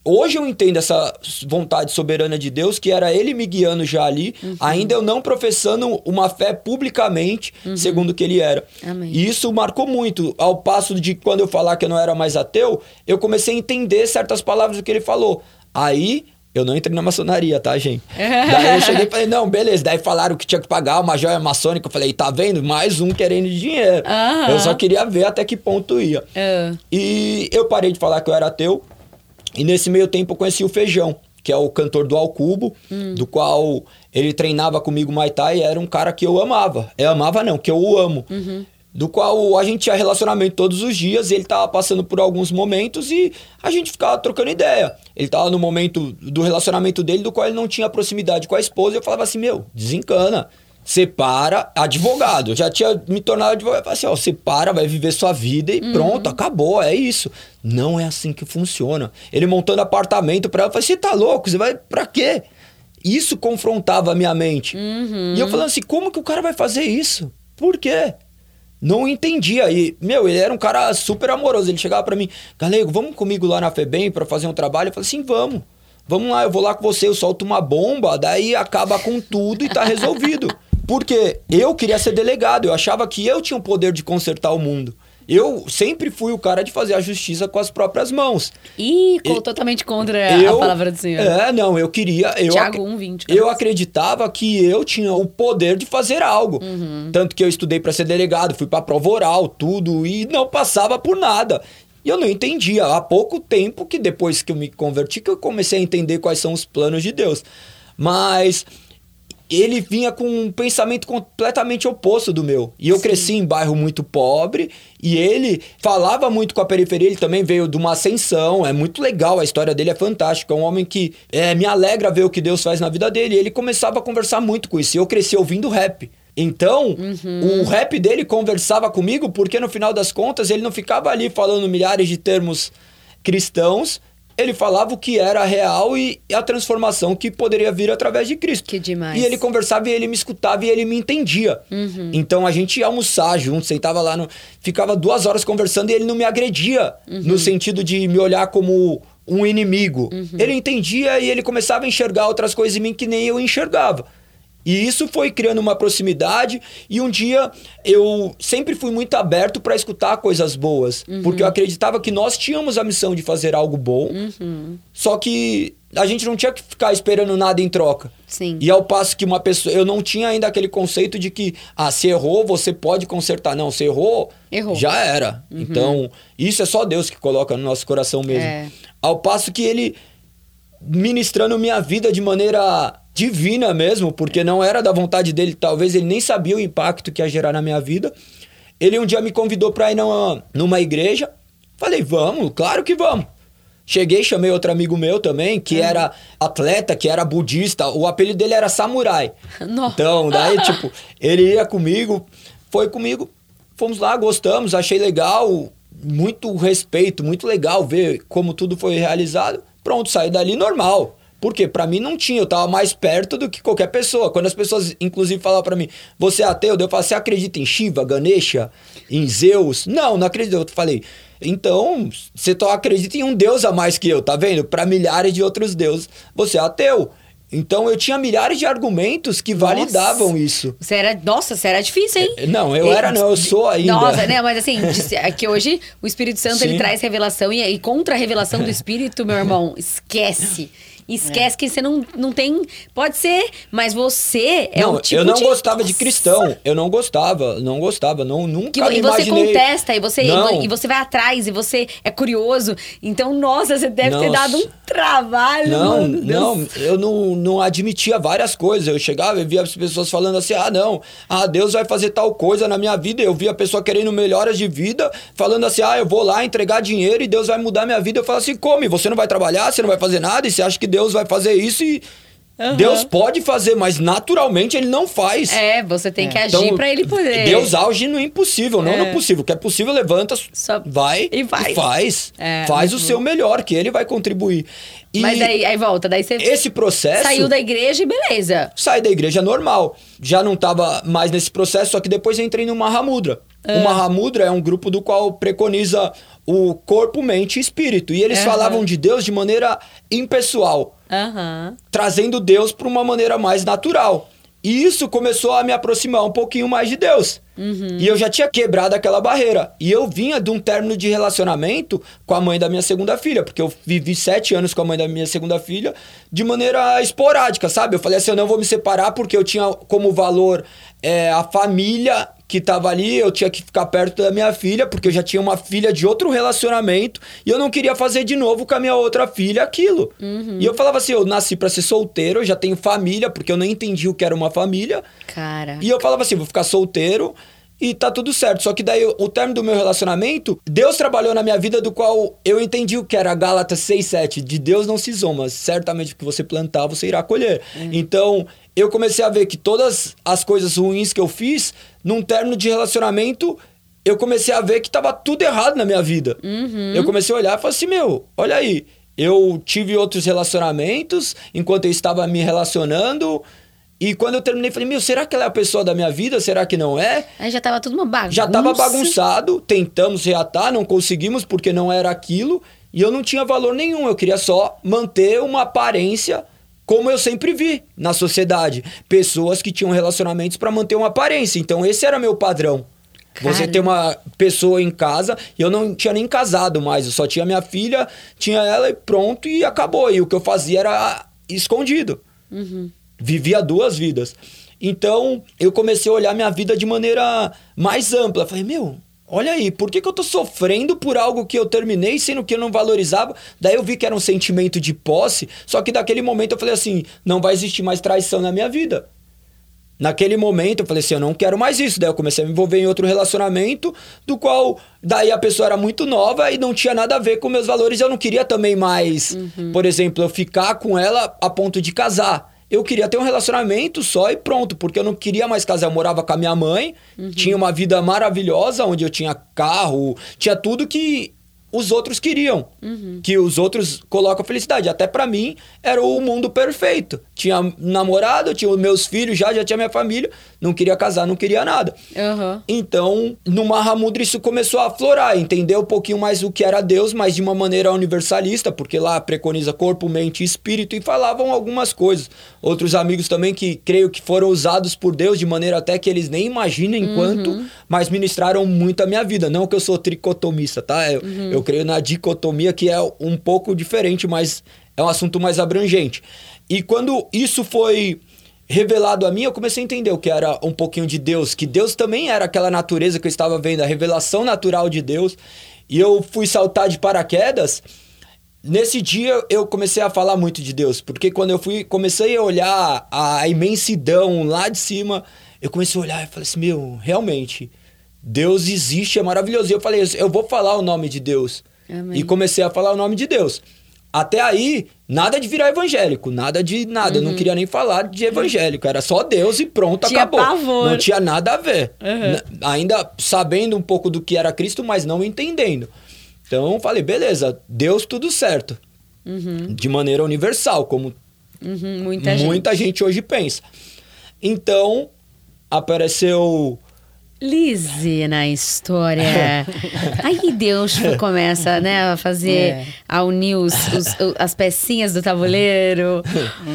hoje eu entendo essa vontade soberana de Deus, que era ele me guiando já ali, Uhum. ainda eu não professando uma fé publicamente, segundo o que ele era. Uhum. Amém. E isso marcou muito. Ao passo de quando eu falar que eu não era mais ateu, eu comecei a entender certas palavras do que ele falou. Aí. Eu não entrei na maçonaria, tá, gente? Daí eu cheguei e falei, não, beleza. Daí falaram que tinha que pagar uma joia maçônica. Eu falei, tá vendo? Mais um querendo dinheiro. Aham. Eu só queria ver até que ponto ia. Ah. E eu parei de falar que eu era ateu. E nesse meio tempo eu conheci o Feijão, que é o cantor do Alcubo, do qual ele treinava comigo Muay Thai e era um cara que eu amava. Eu amava não, que eu o amo. Do qual a gente tinha relacionamento todos os dias, ele tava passando por alguns momentos e a gente ficava trocando ideia. Ele tava no momento do relacionamento dele, do qual ele não tinha proximidade com a esposa, e eu falava assim, meu, desencana. Separa, advogado. Eu já tinha me tornado advogado. Eu falei assim, ó, separa, vai viver sua vida e pronto, acabou, é isso. Não é assim que funciona. Ele montando apartamento pra ela, eu falei, você tá louco? Você vai pra quê? Isso confrontava a minha mente. E eu falando assim, como que o cara vai fazer isso? Por quê? Não entendia. E, meu, ele era um cara super amoroso. Ele chegava pra mim, Galego, vamos comigo lá na FEBEM pra fazer um trabalho? Eu falei assim, vamos. Vamos lá, eu vou lá com você, eu solto uma bomba, daí acaba com tudo e tá resolvido. Porque eu queria ser delegado, eu achava que eu tinha o poder de consertar o mundo. Eu sempre fui o cara de fazer a justiça com as próprias mãos. Ih, E- totalmente contra a palavra do Senhor. É, não, eu queria. Eu, Tiago ac- 1:20, eu cara. acreditava que eu tinha o poder de fazer algo. Uhum. Tanto que eu estudei para ser delegado, fui para prova oral, tudo, e não passava por nada. E eu não entendia. Há pouco tempo que depois que eu me converti, que eu comecei a entender quais são os planos de Deus. Mas ele vinha com um pensamento completamente oposto do meu. E eu cresci em bairro muito pobre e ele falava muito com a periferia, ele também veio de uma ascensão, é muito legal, a história dele é fantástica, é um homem que é, me alegra ver o que Deus faz na vida dele. E ele começava a conversar muito com isso. E eu cresci ouvindo rap. Então, o rap dele conversava comigo porque no final das contas ele não ficava ali falando milhares de termos cristãos, ele falava o que era real e a transformação que poderia vir através de Cristo. Que demais. E ele conversava e ele me escutava e ele me entendia. Uhum. Então a gente ia almoçar junto, sentava lá, no, ficava duas horas conversando e ele não me agredia Uhum. no sentido de me olhar como um inimigo. Uhum. Ele entendia e ele começava a enxergar outras coisas em mim que nem eu enxergava. E isso foi criando uma proximidade. E um dia eu sempre fui muito aberto para escutar coisas boas. Uhum. Porque eu acreditava que nós tínhamos a missão de fazer algo bom. Uhum. Só que a gente não tinha que ficar esperando nada em troca. Sim. E ao passo que uma pessoa. Eu não tinha ainda aquele conceito de que, ah, se errou, você pode consertar. Não, se errou, Errou. já era. Uhum. Então, isso é só Deus que coloca no nosso coração mesmo. É. Ao passo que ele ministrando minha vida de maneira divina mesmo, porque não era da vontade dele, talvez ele nem sabia o impacto que ia gerar na minha vida. Ele um dia me convidou para ir numa, numa igreja. Falei, vamos, claro que vamos. Cheguei, chamei outro amigo meu também, que era atleta, que era budista. O apelido dele era Samurai. Nó. Então, daí, tipo, ele ia comigo, foi comigo, fomos lá, gostamos, achei legal, muito respeito, muito legal ver como tudo foi realizado. Pronto, saí dali normal. Porque para mim não tinha, eu tava mais perto do que qualquer pessoa. Quando as pessoas, inclusive, falavam para mim, você é ateu? Eu falo, você acredita em Shiva, Ganesha, em Zeus? Não, não acredito. Eu falei, então, você só acredita em um deus a mais que eu, tá vendo? Para milhares de outros deuses, você é ateu. Então eu tinha milhares de argumentos que validavam isso. Você era, nossa, você era difícil, hein? Não, eu era não, eu sou ainda. Nossa, né? Mas assim, é que hoje o Espírito Santo ele traz revelação e, e contra a revelação do Espírito, meu irmão, esquece. Esquece que você não, não tem. Pode ser, mas você é não, um tipo eu não de. gostava de cristão. Eu não gostava, não gostava, não nunca Que, e você imaginei. contesta, e você, Não. e você vai atrás, e você é curioso. Então, nossa, você deve ter Nossa. dado um trabalho, Não, não, eu não, não admitia várias coisas. Eu chegava e via as pessoas falando assim: ah, não, ah, Deus vai fazer tal coisa na minha vida. Eu via a pessoa querendo melhoras de vida, falando assim: ah, eu vou lá entregar dinheiro e Deus vai mudar minha vida. Eu falo assim: come, você não vai trabalhar, você não vai fazer nada, e você acha que Deus vai fazer isso e. Aham. Deus pode fazer, mas naturalmente ele não faz. É, você tem que agir Então, pra ele poder. Deus age no impossível, não É. no possível. O que é possível, levanta, Só- vai e faz. faz. É, faz o muito seu melhor, que ele vai contribuir. E Mas daí, aí volta, daí você esse processo. saiu da igreja e beleza. Saí da igreja normal. Já não estava mais nesse processo, só que depois eu entrei no Mahamudra. O Mahamudra é um grupo do qual preconiza o corpo, mente e espírito. E eles Aham. falavam de Deus de maneira impessoal Aham. trazendo Deus para uma maneira mais natural. E isso começou a me aproximar um pouquinho mais de Deus. Uhum. E eu já tinha quebrado aquela barreira. E eu vinha de um término de relacionamento com a mãe da minha segunda filha, porque eu vivi sete anos com a mãe da minha segunda filha de maneira esporádica, sabe? Eu falei assim: eu não vou me separar porque eu tinha como valor é, a família que tava ali, eu tinha que ficar perto da minha filha, porque eu já tinha uma filha de outro relacionamento e eu não queria fazer de novo com a minha outra filha aquilo. E eu falava assim: eu nasci pra ser solteiro, eu já tenho família, porque eu nem entendi o que era uma família. Cara. E eu falava assim: vou ficar solteiro e tá tudo certo. Só que daí, o término do meu relacionamento, Deus trabalhou na minha vida, do qual eu entendi o que era Gálatas 6, 7. De Deus não se zoma, certamente o que você plantar, você irá colher. Então, eu comecei a ver que todas as coisas ruins que eu fiz, num término de relacionamento, eu comecei a ver que tava tudo errado na minha vida. Eu comecei a olhar e falei assim: meu, olha aí. Eu tive outros relacionamentos enquanto eu estava me relacionando. E quando eu terminei, falei, meu, será que ela é a pessoa da minha vida? Será que não é? Aí já tava tudo uma bagunça. Já tava bagunçado, tentamos reatar, não conseguimos porque não era aquilo. E eu não tinha valor nenhum, eu queria só manter uma aparência como eu sempre vi na sociedade. Pessoas que tinham relacionamentos para manter uma aparência. Então esse era meu padrão. Você Cara. ter uma pessoa em casa, e eu não tinha nem casado mais, eu só tinha minha filha, tinha ela e pronto, e acabou. E o que eu fazia era escondido. Vivia duas vidas. Então, eu comecei a olhar minha vida de maneira mais ampla. Falei, meu, olha aí, por que, que eu tô sofrendo por algo que eu terminei, sendo que eu não valorizava? Daí eu vi que era um sentimento de posse, só que daquele momento eu falei assim, não vai existir mais traição na minha vida. Naquele momento eu falei assim, eu não quero mais isso. Daí eu comecei a me envolver em outro relacionamento, do qual daí a pessoa era muito nova e não tinha nada a ver com meus valores. Eu não queria também mais, por exemplo, eu ficar com ela a ponto de casar. Eu queria ter um relacionamento só e pronto, porque eu não queria mais casar. Eu morava com a minha mãe, tinha uma vida maravilhosa, onde eu tinha carro, tinha tudo que os outros queriam. Que os outros colocam felicidade. Até pra mim, era o mundo perfeito. Tinha namorado, tinha os meus filhos já, já tinha minha família. Não queria casar, não queria nada. Aham. Então, no Mahamudra isso começou a aflorar, entender um pouquinho mais o que era Deus, mas de uma maneira universalista, porque lá preconiza corpo, mente e espírito, e falavam algumas coisas. Outros amigos também que creio que foram usados por Deus de maneira até que eles nem imaginem quanto, mas ministraram muito a minha vida. Não que eu sou tricotomista, tá? Eu, eu creio na dicotomia, que é um pouco diferente, mas é um assunto mais abrangente. E quando isso foi revelado a mim, eu comecei a entender o que era um pouquinho de Deus, que Deus também era aquela natureza que eu estava vendo, a revelação natural de Deus. E eu fui saltar de paraquedas. Nesse dia eu comecei a falar muito de Deus, porque quando eu fui comecei a olhar a imensidão lá de cima, eu comecei a olhar e falei assim: "Meu, realmente Deus existe, é maravilhoso". E eu falei: "Eu vou falar o nome de Deus". Amém. E comecei a falar o nome de Deus. Até aí, nada de virar evangélico, nada de nada. Eu não queria nem falar de evangélico. Era só Deus e pronto, Tinha acabou. pavor. Não tinha nada a ver. N- Ainda sabendo um pouco do que era Cristo, mas não entendendo. Então, eu falei, beleza, Deus tudo certo. De maneira universal, como Uhum, muita, gente. muita gente hoje pensa. Então, apareceu Lizzie na história. Aí Deus começa, né, a fazer, É. a unir os, os- as pecinhas do tabuleiro.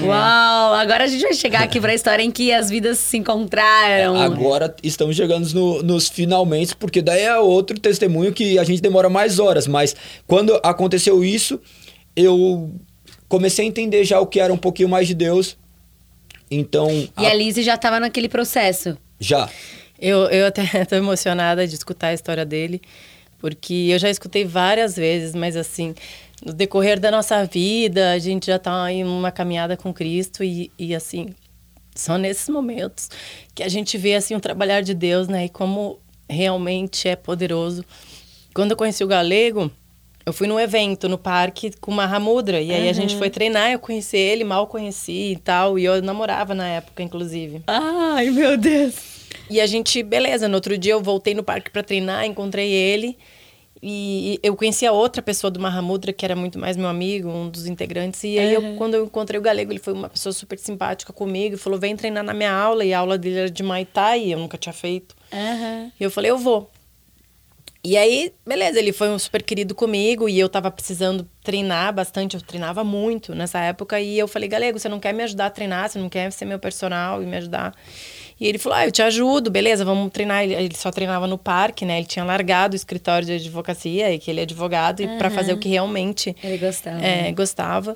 Uau! Agora a gente vai chegar aqui pra história em que as vidas se encontraram. Agora estamos chegando no- nos finalmente, porque daí é outro testemunho que a gente demora mais horas. Mas quando aconteceu isso, eu comecei a entender já o que era um pouquinho mais de Deus. Então, E a Lizzie já tava naquele processo. já. Eu, eu até tô emocionada de escutar a história dele, porque eu já escutei várias vezes, mas assim, no decorrer da nossa vida, a gente já tá em uma caminhada com Cristo e, e assim, são nesses momentos que a gente vê assim o trabalhar de Deus, né? E como realmente é poderoso. Quando eu conheci o Galego, eu fui num evento no parque com uma Ramudra e aí a gente foi treinar, eu conheci ele, mal conheci e tal, e eu namorava na época, inclusive. Ai, meu Deus. E a gente, beleza, no outro dia eu voltei no parque pra treinar, encontrei ele. E eu conhecia outra pessoa do Mahamudra, que era muito mais meu amigo, um dos integrantes. E aí, eu, quando eu encontrei o Galego, ele foi uma pessoa super simpática comigo. e Falou, vem treinar na minha aula. E a aula dele era de Muay Thai, e eu nunca tinha feito. E eu falei, eu vou. E aí, beleza, ele foi um super querido comigo e eu tava precisando treinar bastante, eu treinava muito nessa época. E eu falei, Galego, você não quer me ajudar a treinar? Você não quer ser meu personal e me ajudar? E ele falou, ah, eu te ajudo, beleza, vamos treinar. Ele, só treinava no parque, né? Ele tinha largado o escritório de advocacia e que ele é advogado, e para fazer o que realmente Ele gostava. é, gostava.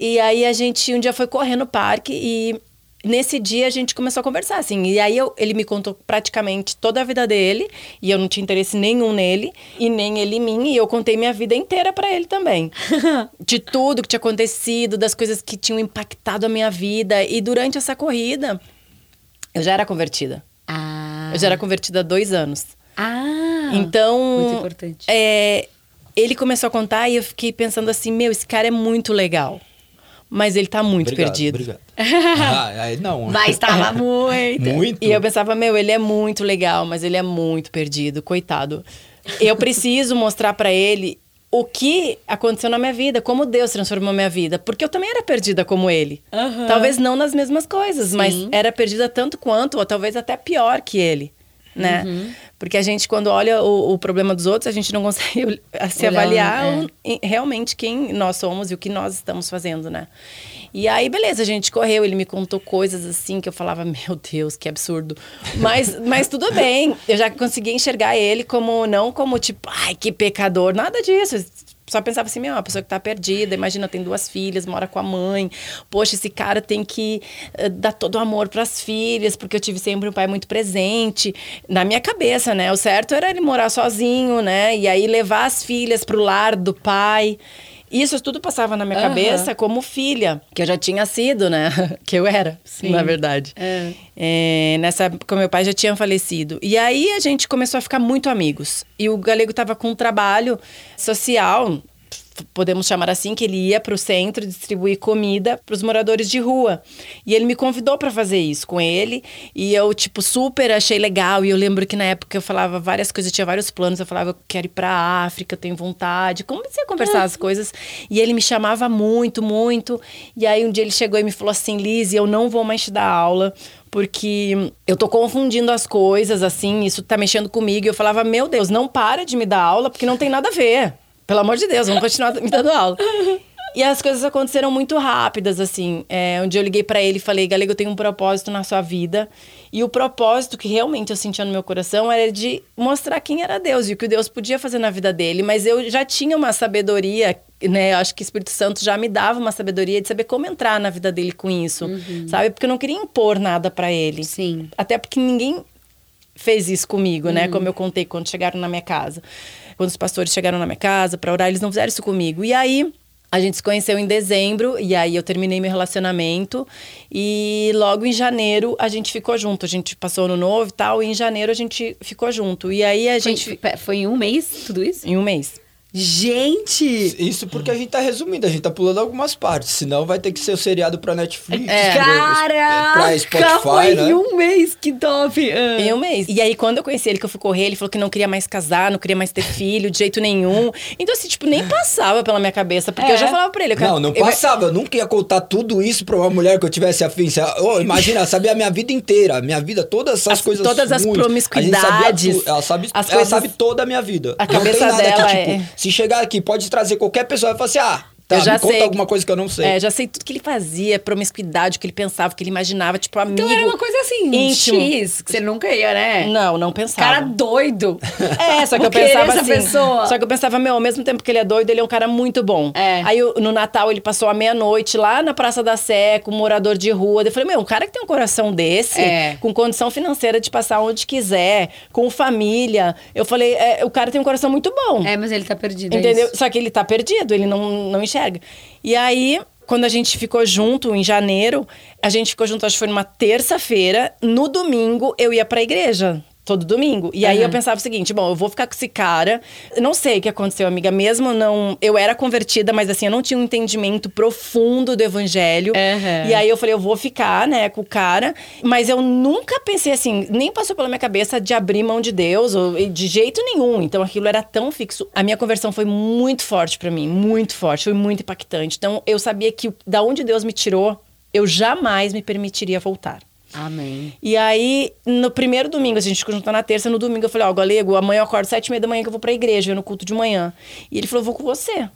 E aí a gente um dia foi correr no parque e nesse dia a gente começou a conversar, assim. E aí eu- ele me contou praticamente toda a vida dele e eu não tinha interesse nenhum nele e nem ele em mim. E eu contei minha vida inteira pra ele também. De tudo que tinha acontecido, das coisas que tinham impactado a minha vida. E durante essa corrida, eu já era convertida. Ah. Eu já era convertida há dois anos. Ah. Então. Muito importante. é, ele começou a contar e eu fiquei pensando assim: meu, esse cara é muito legal. Mas ele tá muito Obrigado, perdido. Obrigado. ah, não. Mas tava muito. Muito. E eu pensava, meu, ele é muito legal, mas ele é muito perdido, coitado. Eu preciso mostrar pra ele o que aconteceu na minha vida, como Deus transformou minha vida, porque eu também era perdida como ele. Aham. Talvez não nas mesmas coisas, mas Sim. era perdida tanto quanto, ou talvez até pior que ele. Né? Uhum. Porque a gente, quando olha o, o problema dos outros, a gente não consegue se Olhar, avaliar é. realmente quem nós somos e o que nós estamos fazendo, né? E aí, beleza, a gente correu, ele me contou coisas assim que eu falava, meu Deus, que absurdo. Mas, mas tudo bem, eu já consegui enxergar ele como, não como tipo, ai, que pecador, nada disso. Só pensava assim, meu, uma pessoa que tá perdida, imagina, tem duas filhas, mora com a mãe. Poxa, esse cara tem que eh, dar todo o amor pras filhas, porque eu tive sempre um pai muito presente. Na minha cabeça, né? O certo era ele morar sozinho, né? E aí levar as filhas pro lar do pai. Isso tudo passava na minha Aham. cabeça como filha, que eu já tinha sido, né? que eu era, Sim. na verdade. É. É, nessa época, meu pai já tinha falecido. E aí a gente começou a ficar muito amigos. E o Galego tava com um trabalho social podemos chamar assim, que ele ia para o centro distribuir comida para os moradores de rua. E ele me convidou para fazer isso com ele. E eu, tipo, super achei legal. E eu lembro que na época eu falava várias coisas, eu tinha vários planos. Eu falava, eu quero ir para a África, tenho vontade. Comecei a conversar as coisas. E ele me chamava muito, muito. E aí um dia ele chegou e me falou assim: Liz, eu não vou mais te dar aula porque eu tô confundindo as coisas, assim, isso tá mexendo comigo. E eu falava, meu Deus, não para de me dar aula, porque não tem nada a ver. Pelo amor de Deus, vamos continuar me dando aula. E as coisas aconteceram muito rápidas, assim. É, um dia eu liguei para ele e falei, Galego, eu tenho um propósito na sua vida. E o propósito que realmente eu sentia no meu coração era de mostrar quem era Deus e o que Deus podia fazer na vida dele. Mas eu já tinha uma sabedoria, né? Eu acho que o Espírito Santo já me dava uma sabedoria de saber como entrar na vida dele com isso, uhum. sabe? Porque eu não queria impor nada para ele. Sim. Até porque ninguém fez isso comigo, né? Uhum. Como eu contei quando chegaram na minha casa. Quando os pastores chegaram na minha casa para orar, eles não fizeram isso comigo. E aí a gente se conheceu em dezembro e aí eu terminei meu relacionamento e logo em janeiro a gente ficou junto. A gente passou no novo e tal, e em janeiro a gente ficou junto. E aí a gente foi, foi em um mês tudo isso? Em um mês. Gente! Isso porque a gente tá resumindo, a gente tá pulando algumas partes. Senão vai ter que ser o seriado pra Netflix. É. Cara! Pra Spotify, foi né? em um mês, que top! Uh. Em um mês. E aí, quando eu conheci ele, que eu fui correr, ele falou que não queria mais casar, não queria mais ter filho, de jeito nenhum. Então, assim, tipo, nem passava pela minha cabeça. Porque é. eu já falava pra ele. Eu, não, não eu, passava. Eu nunca ia contar tudo isso pra uma mulher que eu tivesse afim. Oh, imagina, sabia a minha vida inteira. Minha vida, todas essas as, coisas. Todas as muito. promiscuidades. ela sabe, ela coisas, sabe toda a minha vida. A cabeça dela que, tipo, é... Se chegar aqui, pode trazer qualquer pessoa e falar assim: ah, Tá, eu já me conta sei, alguma coisa que eu não sei. É, já sei tudo que ele fazia, promiscuidade, o que ele pensava, o que ele imaginava, tipo, amigo. Então era uma coisa assim, íntimo. X, que você nunca ia, né? Não, não pensava. Cara doido. É, só que eu pensava assim. Pessoa. Só que eu pensava, meu, ao mesmo tempo que ele é doido, ele é um cara muito bom. É. Aí no Natal ele passou a meia-noite lá na Praça da Sé, com um morador de rua. Eu falei, meu, um cara que tem um coração desse, é. com condição financeira de passar onde quiser, com família. Eu falei, é, o cara tem um coração muito bom. É, mas ele tá perdido. É Entendeu? Só que ele tá perdido, ele não, não enxerga. E aí, quando a gente ficou junto em janeiro, a gente ficou junto, acho que foi numa terça-feira. No domingo, eu ia pra igreja todo domingo. E aí eu pensava o seguinte, bom, eu vou ficar com esse cara. não sei o que aconteceu, amiga. Mesmo não. Eu era convertida, mas assim, eu não tinha um entendimento profundo do evangelho. Uhum. E aí eu falei, eu vou ficar, né, com o cara. Mas eu nunca pensei assim, nem passou pela minha cabeça de abrir mão de Deus, ou de jeito nenhum. Então aquilo era tão fixo. A minha conversão foi muito forte para mim, muito forte, foi muito impactante. Então eu sabia que da onde Deus me tirou, eu jamais me permitiria voltar. Amém. E aí, no primeiro domingo, a gente ficou junto na terça, no domingo eu falei, ó, oh, Galego, amanhã eu acordo sete e meia da manhã que eu vou pra igreja, no culto de manhã. E ele falou, vou com você.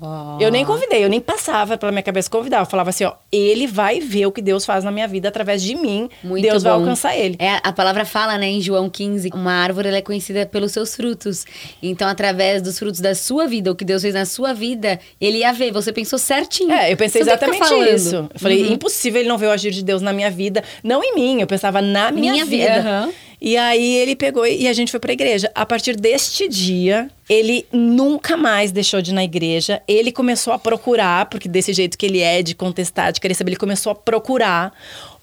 Oh. Eu nem convidei, eu nem passava pela minha cabeça convidar. Eu falava assim, ó, ele vai ver o que Deus faz na minha vida através de mim. Muito Deus bom. vai alcançar ele. É, a palavra fala, né, em João 15, uma árvore é conhecida pelos seus frutos. Então, através dos frutos da sua vida, o que Deus fez na sua vida, ele ia ver. Você pensou certinho. É, eu pensei Você exatamente isso. Eu falei, uhum. impossível ele não ver o agir de Deus na minha vida, não em mim. Eu pensava na minha, minha vida. Uhum. E aí ele pegou e a gente foi pra igreja. A partir deste dia, ele nunca mais deixou de ir na igreja. Ele começou a procurar, porque desse jeito que ele é, de contestar, de querer saber, ele começou a procurar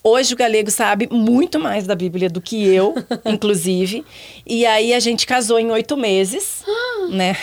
Hoje o galego sabe muito mais da Bíblia do que eu, inclusive. E aí a gente casou em oito meses, né?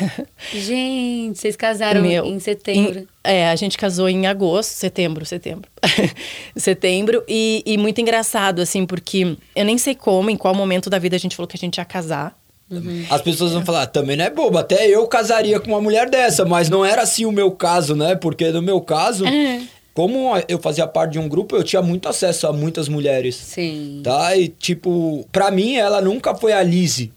Gente, vocês casaram Meu, em setembro. Em, é, a gente casou em agosto, setembro, setembro. setembro. E, e muito engraçado, assim, porque eu nem sei como, em qual momento da vida a gente falou que a gente ia casar. Uhum. As pessoas vão falar, também não é bobo, até eu casaria com uma mulher dessa, mas não era assim o meu caso, né? Porque no meu caso, é como eu fazia parte de um grupo, eu tinha muito acesso a muitas mulheres. Sim. Tá? E, tipo, pra mim, ela nunca foi a Lizzie.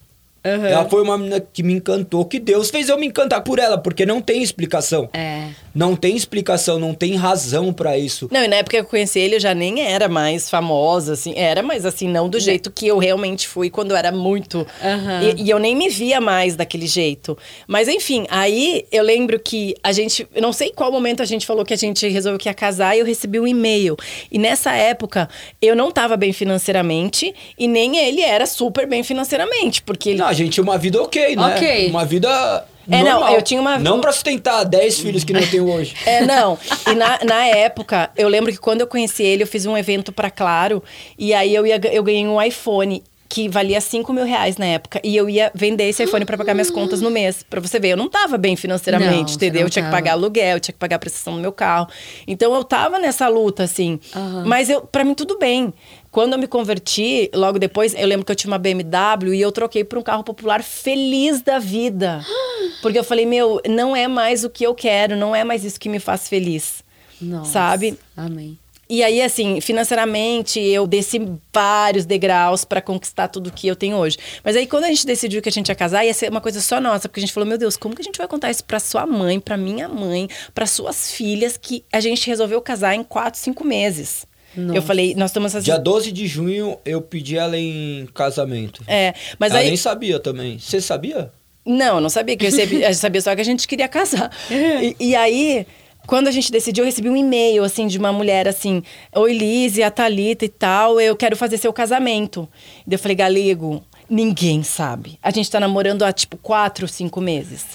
Uhum. Ela foi uma menina que me encantou, que Deus fez eu me encantar por ela, porque não tem explicação. É. Não tem explicação, não tem razão para isso. Não, e na época que eu conheci ele, eu já nem era mais famosa, assim. Era, mas assim, não do jeito que eu realmente fui quando eu era muito. Uhum. E, e, eu nem me via mais daquele jeito. Mas enfim, aí eu lembro que a gente. Eu não sei qual momento a gente falou que a gente resolveu que ia casar e eu recebi um e-mail. E nessa época, eu não tava bem financeiramente e nem ele era super bem financeiramente, porque ele. Não, a gente tinha uma vida ok, né? Ok. Uma vida. É, normal. não, eu tinha uma. Não pra sustentar 10 filhos que não tenho hoje. É, não. E na, na época, eu lembro que quando eu conheci ele, eu fiz um evento pra Claro. E aí eu, ia, eu ganhei um iPhone que valia 5 mil reais na época. E eu ia vender esse iPhone pra pagar minhas contas no mês. Pra você ver, eu não tava bem Não, financeiramente, você entendeu? não Eu tinha que pagar aluguel, eu tinha que pagar a prestação do meu carro. Então eu tava nessa luta, assim. Aham. Mas eu, pra mim, tudo bem. Quando eu me converti, logo depois, eu lembro que eu tinha uma BMW e eu troquei por um carro popular feliz da vida. Porque eu falei, meu, não é mais o que eu quero, não é mais isso que me faz feliz. Nossa. Sabe? Amém. E aí, assim, financeiramente, eu desci vários degraus pra conquistar tudo que eu tenho hoje. Mas aí, quando a gente decidiu que a gente ia casar, ia ser uma coisa só nossa, porque a gente falou: meu Deus, como que a gente vai contar isso pra sua mãe, pra minha mãe, pra suas filhas, que a gente resolveu casar em quatro, cinco meses? Nossa. Eu falei: nós estamos assim. Dia 12 de junho eu pedi ela em casamento. É, mas ela aí. nem sabia também. Você sabia? Não, eu não sabia que eu sabia, eu sabia só que a gente queria casar. E, e aí, quando a gente decidiu, eu recebi um e-mail assim de uma mulher assim: "Oi, Liz, a Thalita e tal, eu quero fazer seu casamento". E daí eu falei: "Galego, ninguém sabe. A gente tá namorando há tipo quatro, cinco meses.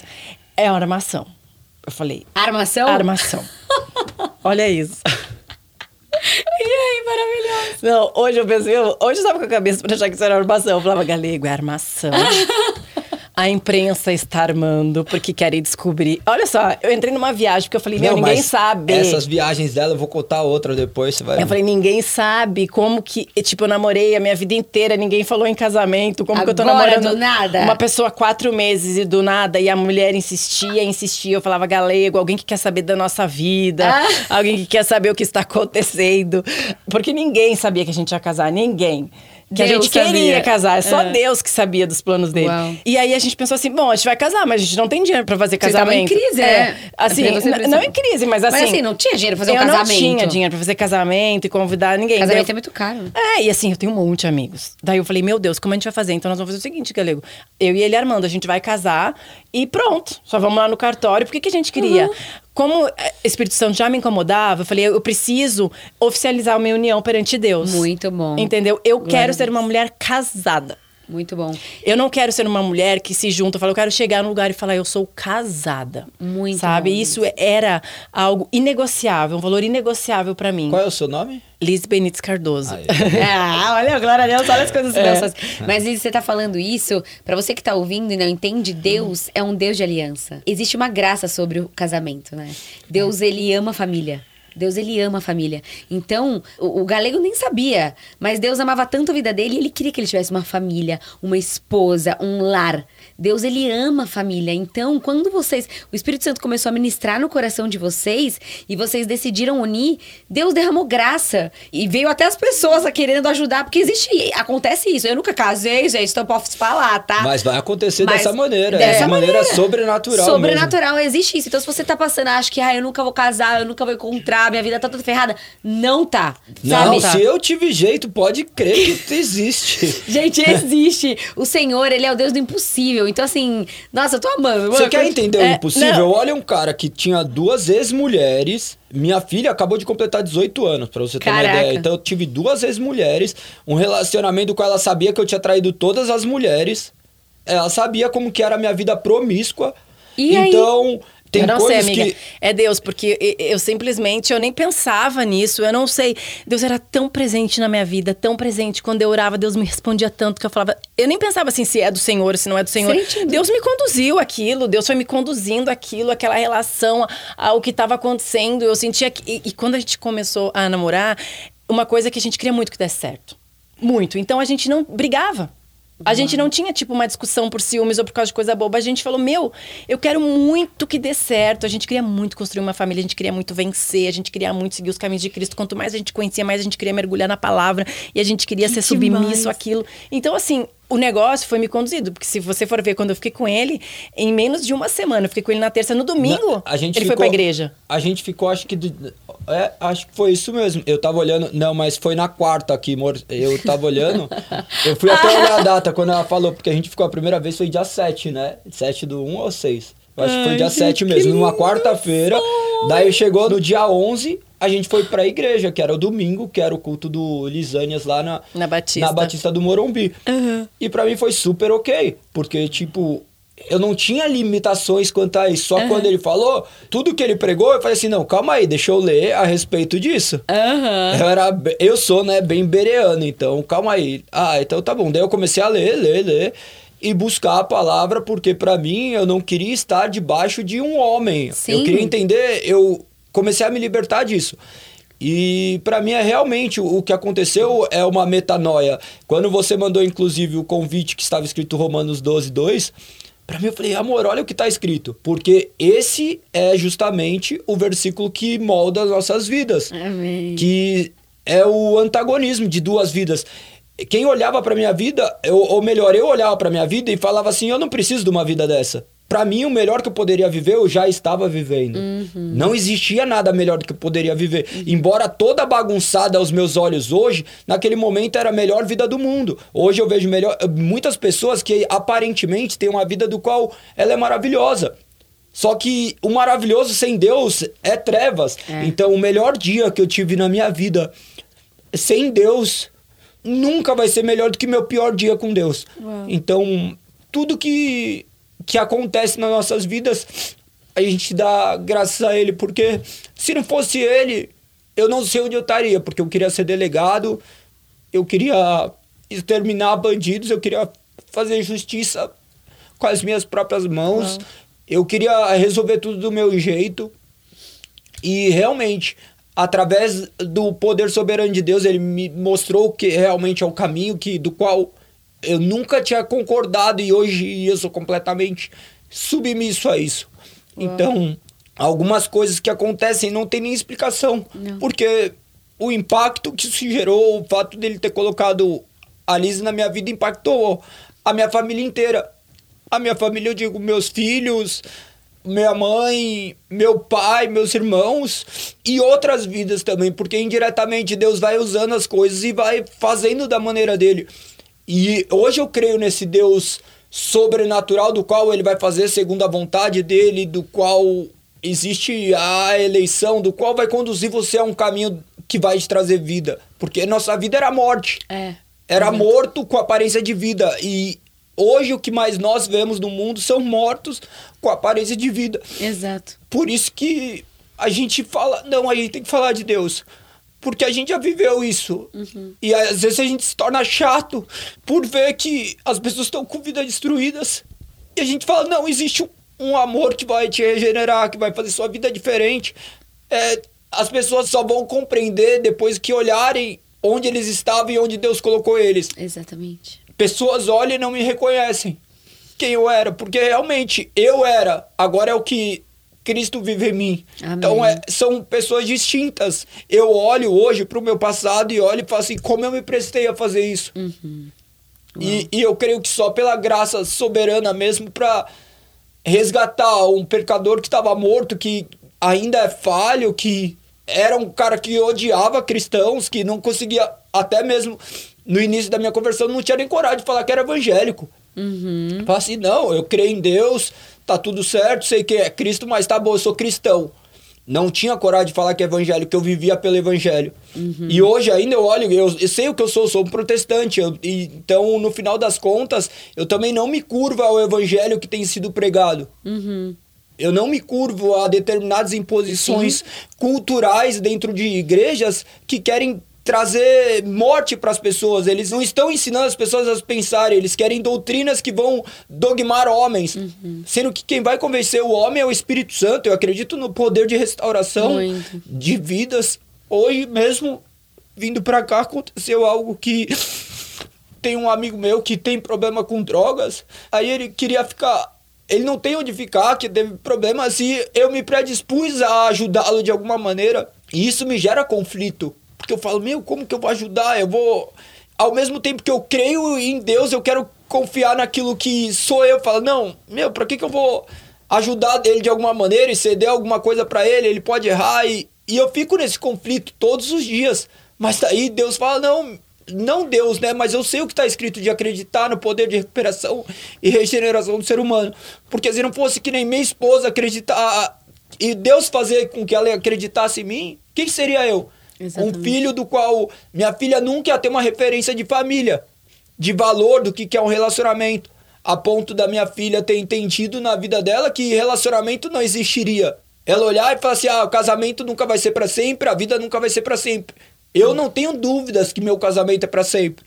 É armação". Eu falei: Armação? "Armação". Olha isso. E aí, maravilhoso. Não, hoje eu pensei, hoje eu tava com a cabeça pra achar que isso era armação. Eu falava, galego, é armação. A imprensa está armando porque querem descobrir. Olha só, eu entrei numa viagem porque eu falei, meu, Não, ninguém sabe. Essas viagens dela, eu vou contar outra depois, você vai Eu falei, ninguém sabe como que. Tipo, eu namorei a minha vida inteira, ninguém falou em casamento. Como que eu tô Agora, namorando do nada? uma pessoa há quatro meses e do nada, e a mulher insistia, insistia. Eu falava, galego, alguém que quer saber da nossa vida, Ah. alguém que quer saber o que está acontecendo. Porque ninguém sabia que a gente ia casar, ninguém. Que Deus a gente queria sabia. casar, é só É. Deus que sabia dos planos dele. Uau. E aí a gente pensou assim: bom, a gente vai casar, mas a gente não tem dinheiro pra fazer Vocês estavam em casamento. crise, é. né? Assim, Porque você não em crise, mas assim. Mas assim, não tinha dinheiro pra fazer um eu casamento. não tinha dinheiro pra fazer casamento e convidar ninguém. Casamento Daí é muito caro. é, e assim, eu tenho um monte de amigos. Daí eu falei, meu Deus, como a gente vai fazer? Então nós vamos fazer o seguinte, Galego. Eu e ele Armando, a gente vai casar e pronto. Só vamos lá no cartório. Por que, que a gente queria? Uhum. Como eh, Espírito Santo já me incomodava, eu falei, eu preciso oficializar a minha união perante Deus. Muito bom. Entendeu? Eu Glória quero ser uma mulher casada. Muito bom. Eu não quero ser uma mulher que se junta, fala, eu quero chegar num lugar e falar, eu sou casada. Muito Sabe? bom Isso era algo inegociável, um valor inegociável pra mim. Qual é o seu nome? Liz Benites Cardoso. Aí. ah, olha, glória a Deus, olha as coisas que É. Deus faz. Mas Liz, você tá falando isso, pra você que tá ouvindo e não entende, Deus é um Deus de aliança. Existe uma graça sobre o casamento, né? Deus, ele ama a família. Deus, ele ama a família. Então, o, o galego nem sabia, mas Deus amava tanto a vida dele, ele queria que ele tivesse uma família, uma esposa, um lar. Deus, ele ama a família. Então, quando vocês. O Espírito Santo começou a ministrar no coração de vocês e vocês decidiram unir, Deus derramou graça. E veio até as pessoas a querendo ajudar, porque existe. Acontece isso. Eu nunca casei, gente, então posso falar, tá? Mas vai acontecer Mas dessa maneira. dessa é maneira, sobrenatural. Sobrenatural, existe isso. Então, se você tá passando, acha que ah, eu nunca vou casar, eu nunca vou encontrar, minha vida tá toda ferrada. Não tá. Não, sabe? se eu tive jeito, pode crer que existe. Gente, existe. O Senhor, ele é o Deus do impossível. Então, assim, nossa, eu tô amando. Você quer entender o é, impossível? não. Olha um cara que tinha duas ex-mulheres. Minha filha acabou de completar 18 anos, pra você ter Caraca. uma ideia. Então eu tive duas ex-mulheres, um relacionamento com ela sabia que eu tinha traído todas as mulheres. Ela sabia como que era a minha vida promíscua. E aí? Tem eu não sei, amiga. que É Deus, porque eu simplesmente eu nem pensava nisso. Eu não sei. Deus era tão presente na minha vida, tão presente. Quando eu orava, Deus me respondia tanto que eu falava. Eu nem pensava assim se é do Senhor, se não é do Senhor. Sentindo. Deus me conduziu aquilo, Deus foi me conduzindo aquilo, aquela relação, ao que estava acontecendo. Eu sentia que. E, e quando a gente começou a namorar, uma coisa que a gente queria muito que desse certo. Muito. Então a gente não brigava. A gente não tinha, tipo, uma discussão por ciúmes ou por causa de coisa boba. A gente falou, meu, eu quero muito que dê certo. A gente queria muito construir uma família, a gente queria muito vencer, a gente queria muito seguir os caminhos de Cristo. Quanto mais a gente conhecia, mais a gente queria mergulhar na palavra e a gente queria ser demais. submisso àquilo. Então, assim, o negócio foi me conduzido. Porque se você for ver, quando eu fiquei com ele, em menos de uma semana, eu fiquei com ele na terça, no domingo, Na- a gente ele foi ficou- pra igreja. A gente ficou, acho que. é, acho que foi isso mesmo. Eu tava olhando. Não, mas foi na quarta aqui, amor. Eu tava olhando. eu fui até olhar a data quando ela falou, porque a gente ficou a primeira vez, foi dia 7, né? 7 do 1 ou 6? Eu acho que foi dia gente, 7 que mesmo, numa quarta-feira. Daí chegou no dia 11, a gente foi pra igreja, que era o domingo, que era o culto do Lisânias lá na, Na Batista. na Batista do Morumbi. E pra mim foi super ok, porque, tipo, eu não tinha limitações quanto a isso. Só uhum. quando ele falou, tudo que ele pregou, eu falei assim: não, calma aí, deixa eu ler a respeito disso. Uhum. Eu, era, eu sou, né, bem bereano, então calma aí. Ah, então tá bom. Daí eu comecei a ler, ler, ler e buscar a palavra, porque para mim eu não queria estar debaixo de um homem. Sim. Eu queria entender, eu comecei a me libertar disso. E para mim é realmente o que aconteceu é uma metanoia. Quando você mandou inclusive o convite que estava escrito Romanos 12, 2, para mim eu falei, amor, olha o que está escrito, porque esse é justamente o versículo que molda as nossas vidas. Amém. Que é o antagonismo de duas vidas. Quem olhava para minha vida, eu, ou melhor, eu olhava para minha vida e falava assim, eu não preciso de uma vida dessa para mim, o melhor que eu poderia viver, eu já estava vivendo. Uhum. Não existia nada melhor do que eu poderia viver. Uhum. Embora toda bagunçada aos meus olhos hoje, naquele momento era a melhor vida do mundo. Hoje eu vejo melhor, muitas pessoas que aparentemente têm uma vida do qual ela é maravilhosa. Só que o maravilhoso sem Deus é trevas. É. Então, o melhor dia que eu tive na minha vida sem Deus nunca vai ser melhor do que meu pior dia com Deus. Uau. Então, tudo que que acontece nas nossas vidas, a gente dá graças a ele, porque se não fosse ele, eu não sei onde eu estaria, porque eu queria ser delegado, eu queria exterminar bandidos, eu queria fazer justiça com as minhas próprias mãos, uhum. eu queria resolver tudo do meu jeito. E realmente, através do poder soberano de Deus, ele me mostrou que realmente é o caminho que do qual eu nunca tinha concordado e hoje eu sou completamente submisso a isso. Uau. Então, algumas coisas que acontecem não tem nem explicação. Não. Porque o impacto que isso gerou, o fato dele ter colocado a Liz na minha vida impactou a minha família inteira. A minha família, eu digo, meus filhos, minha mãe, meu pai, meus irmãos e outras vidas também, porque indiretamente Deus vai usando as coisas e vai fazendo da maneira dele. E hoje eu creio nesse Deus sobrenatural do qual ele vai fazer segundo a vontade dele, do qual existe a eleição, do qual vai conduzir você a um caminho que vai te trazer vida. Porque nossa vida era morte. É. Era morto com aparência de vida. E hoje o que mais nós vemos no mundo são mortos com aparência de vida. Exato. Por isso que a gente fala, não, a gente tem que falar de Deus. Porque a gente já viveu isso. Uhum. E às vezes a gente se torna chato por ver que as pessoas estão com vidas destruídas. E a gente fala: não, existe um, um amor que vai te regenerar, que vai fazer sua vida diferente. É, as pessoas só vão compreender depois que olharem onde eles estavam e onde Deus colocou eles. Exatamente. Pessoas olham e não me reconhecem quem eu era, porque realmente eu era. Agora é o que Cristo vive em mim. Amém. Então é, são pessoas distintas. Eu olho hoje para o meu passado e olho e falo assim, como eu me prestei a fazer isso? Uhum. E, e, eu creio que só pela graça soberana mesmo para resgatar um pecador que estava morto, que ainda é falho, que era um cara que odiava cristãos, que não conseguia, até mesmo no início da minha conversão, não tinha nem coragem de falar que era evangélico. Uhum. Fala assim, não, eu creio em Deus, tá tudo certo, sei que é Cristo, mas tá bom, eu sou cristão. Não tinha coragem de falar que é evangelho, que eu vivia pelo evangelho. Uhum. E hoje ainda eu olho, eu, eu, sei o que eu sou, sou um protestante. Eu, e, então, no final das contas, eu também não me curvo ao evangelho que tem sido pregado. Uhum. Eu não me curvo a determinadas imposições Sim. culturais dentro de igrejas que querem trazer morte para as pessoas. Eles não estão ensinando as pessoas a pensarem, eles querem doutrinas que vão dogmar homens. Uhum. Sendo que quem vai convencer o homem é o Espírito Santo. Eu acredito no poder de restauração Muito. de vidas. Hoje mesmo, vindo para cá, aconteceu algo que. Tem um amigo meu que tem problema com drogas. Aí ele queria ficar ele não tem onde ficar, que teve problemas e eu me predispus a ajudá-lo de alguma maneira. E isso me gera conflito. Porque eu falo, meu, como que eu vou ajudar? Eu vou. Ao mesmo tempo que eu creio em Deus, eu quero confiar naquilo que sou eu. Falo, não, meu, pra que, que eu vou ajudar ele de alguma maneira e ceder alguma coisa para ele? Ele pode errar. E, e eu fico nesse conflito todos os dias. Mas daí Deus fala, não, não Deus, né? Mas eu sei o que está escrito de acreditar no poder de recuperação e regeneração do ser humano. Porque se não fosse que nem minha esposa acreditar e Deus fazer com que ela acreditasse em mim, quem seria eu? Exatamente. Um filho do qual minha filha nunca ia ter uma referência de família, de valor do que, que é um relacionamento. a ponto da minha filha ter entendido na vida dela que relacionamento não existiria. Ela olhar e falar assim: ah, o casamento nunca vai ser para sempre, a vida nunca vai ser para sempre. Eu não tenho dúvidas que meu casamento é para sempre.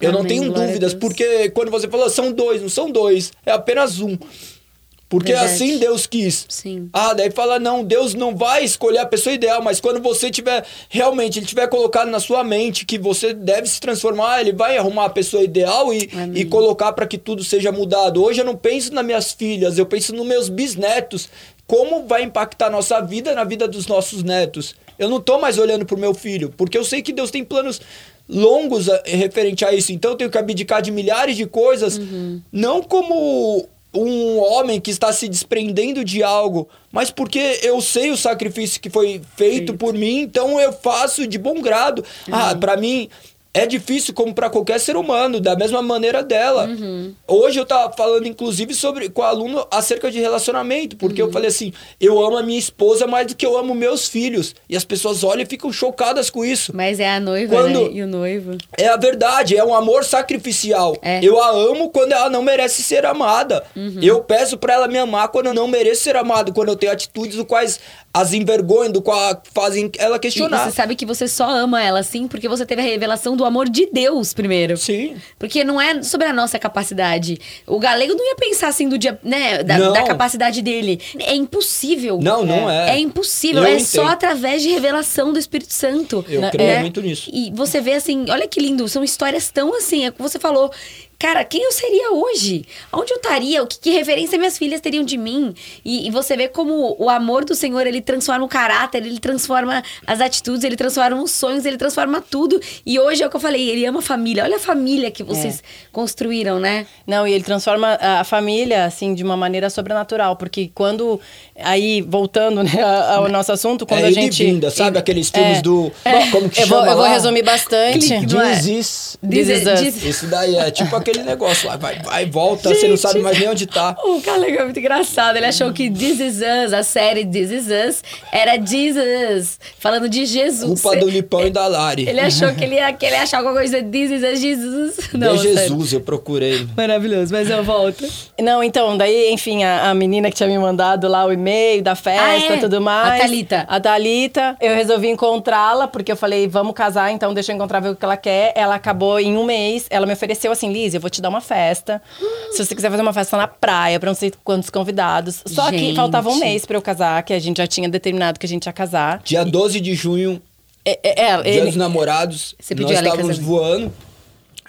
Eu não Amém, tenho glória a dúvidas, porque quando você falou são dois, não são dois, é apenas um. Porque Verdade. assim Deus quis. Sim. Ah, daí fala, não, Deus não vai escolher a pessoa ideal, mas quando você tiver, realmente, ele tiver colocado na sua mente que você deve se transformar, ele vai arrumar a pessoa ideal e, Amém. e colocar para que tudo seja mudado. Hoje eu não penso nas minhas filhas, eu penso nos meus bisnetos. Como vai impactar a nossa vida na vida dos nossos netos? Eu não tô mais olhando pro meu filho, porque eu sei que Deus tem planos longos a- referente a isso. Então eu tenho que abdicar de milhares de coisas, não como um homem que está se desprendendo de algo, mas porque eu sei o sacrifício que foi feito por mim, então eu faço de bom grado. Ah, para mim é difícil como para qualquer ser humano, da mesma maneira dela. Hoje eu tava falando inclusive sobre com o aluno acerca de relacionamento, porque eu falei assim, eu amo a minha esposa mais do que eu amo meus filhos, e as pessoas olham e ficam chocadas com isso. Mas é a noiva, Quando- né? E o noivo. É a verdade, é um amor sacrificial. É. Eu a amo quando ela não merece ser amada. Uhum. Eu peço pra ela me amar quando eu não mereço ser amado, quando eu tenho atitudes do quais as envergonham, do qual fazem ela E questionar. você sabe que você só ama ela, sim, porque você teve a revelação do amor de Deus primeiro. Sim. Porque não é sobre a nossa capacidade. O galego não ia pensar assim do dia, né? Da, da capacidade dele. É impossível. Não, não é. É impossível. Eu é entendo. só através de revelação do Espírito Santo. Eu né? creio É. muito nisso. E você vê assim, olha que lindo, são histórias tão assim, é o que você falou. Cara, quem eu seria hoje? Onde eu estaria? O que, que referência minhas filhas teriam de mim? E, e você vê como o amor do Senhor, ele transforma o caráter, ele transforma as atitudes, ele transforma os sonhos, ele transforma tudo. E hoje é o que eu falei, ele ama a família. Olha a família que vocês construíram, né? Não, e ele transforma a família, assim, de uma maneira sobrenatural. Porque quando. Aí, voltando né, a- ao nosso assunto, quando é a gente. vinda, sabe aqueles filmes É. do. Como que eu chama vou, eu vou resumir bastante. É? This is. This is Isso daí é tipo aquele negócio lá, vai, vai, volta, você não Gente. sabe mais nem onde tá. O Calega é muito engraçado. Ele achou que This Is Us, a série This Is Us, era Jesus, falando de Jesus. Culpa do Lipão e da Lari. Ele achou que ele ia, que ele ia achar alguma coisa This Is Us, Jesus. De Não, sério. Jesus, eu procurei. Maravilhoso, mas eu volto. Não, então, daí, enfim, a, a menina que tinha me mandado lá o e-mail da festa Ah, é? e tudo mais. A Thalita. A Thalita. Eu resolvi encontrá-la, porque eu falei, vamos casar, então deixa eu encontrar ver o que ela quer. Ela acabou em um mês, ela me ofereceu assim, Liz, eu vou te dar uma festa. Se você quiser fazer uma festa na praia, pra não sei quantos convidados. Só que Gente. faltava um mês pra eu casar, que a gente já tinha determinado que a gente ia casar. Dia 12 de junho, É, é, é, Dia ele- dos namorados, Você pediu nós estávamos voando.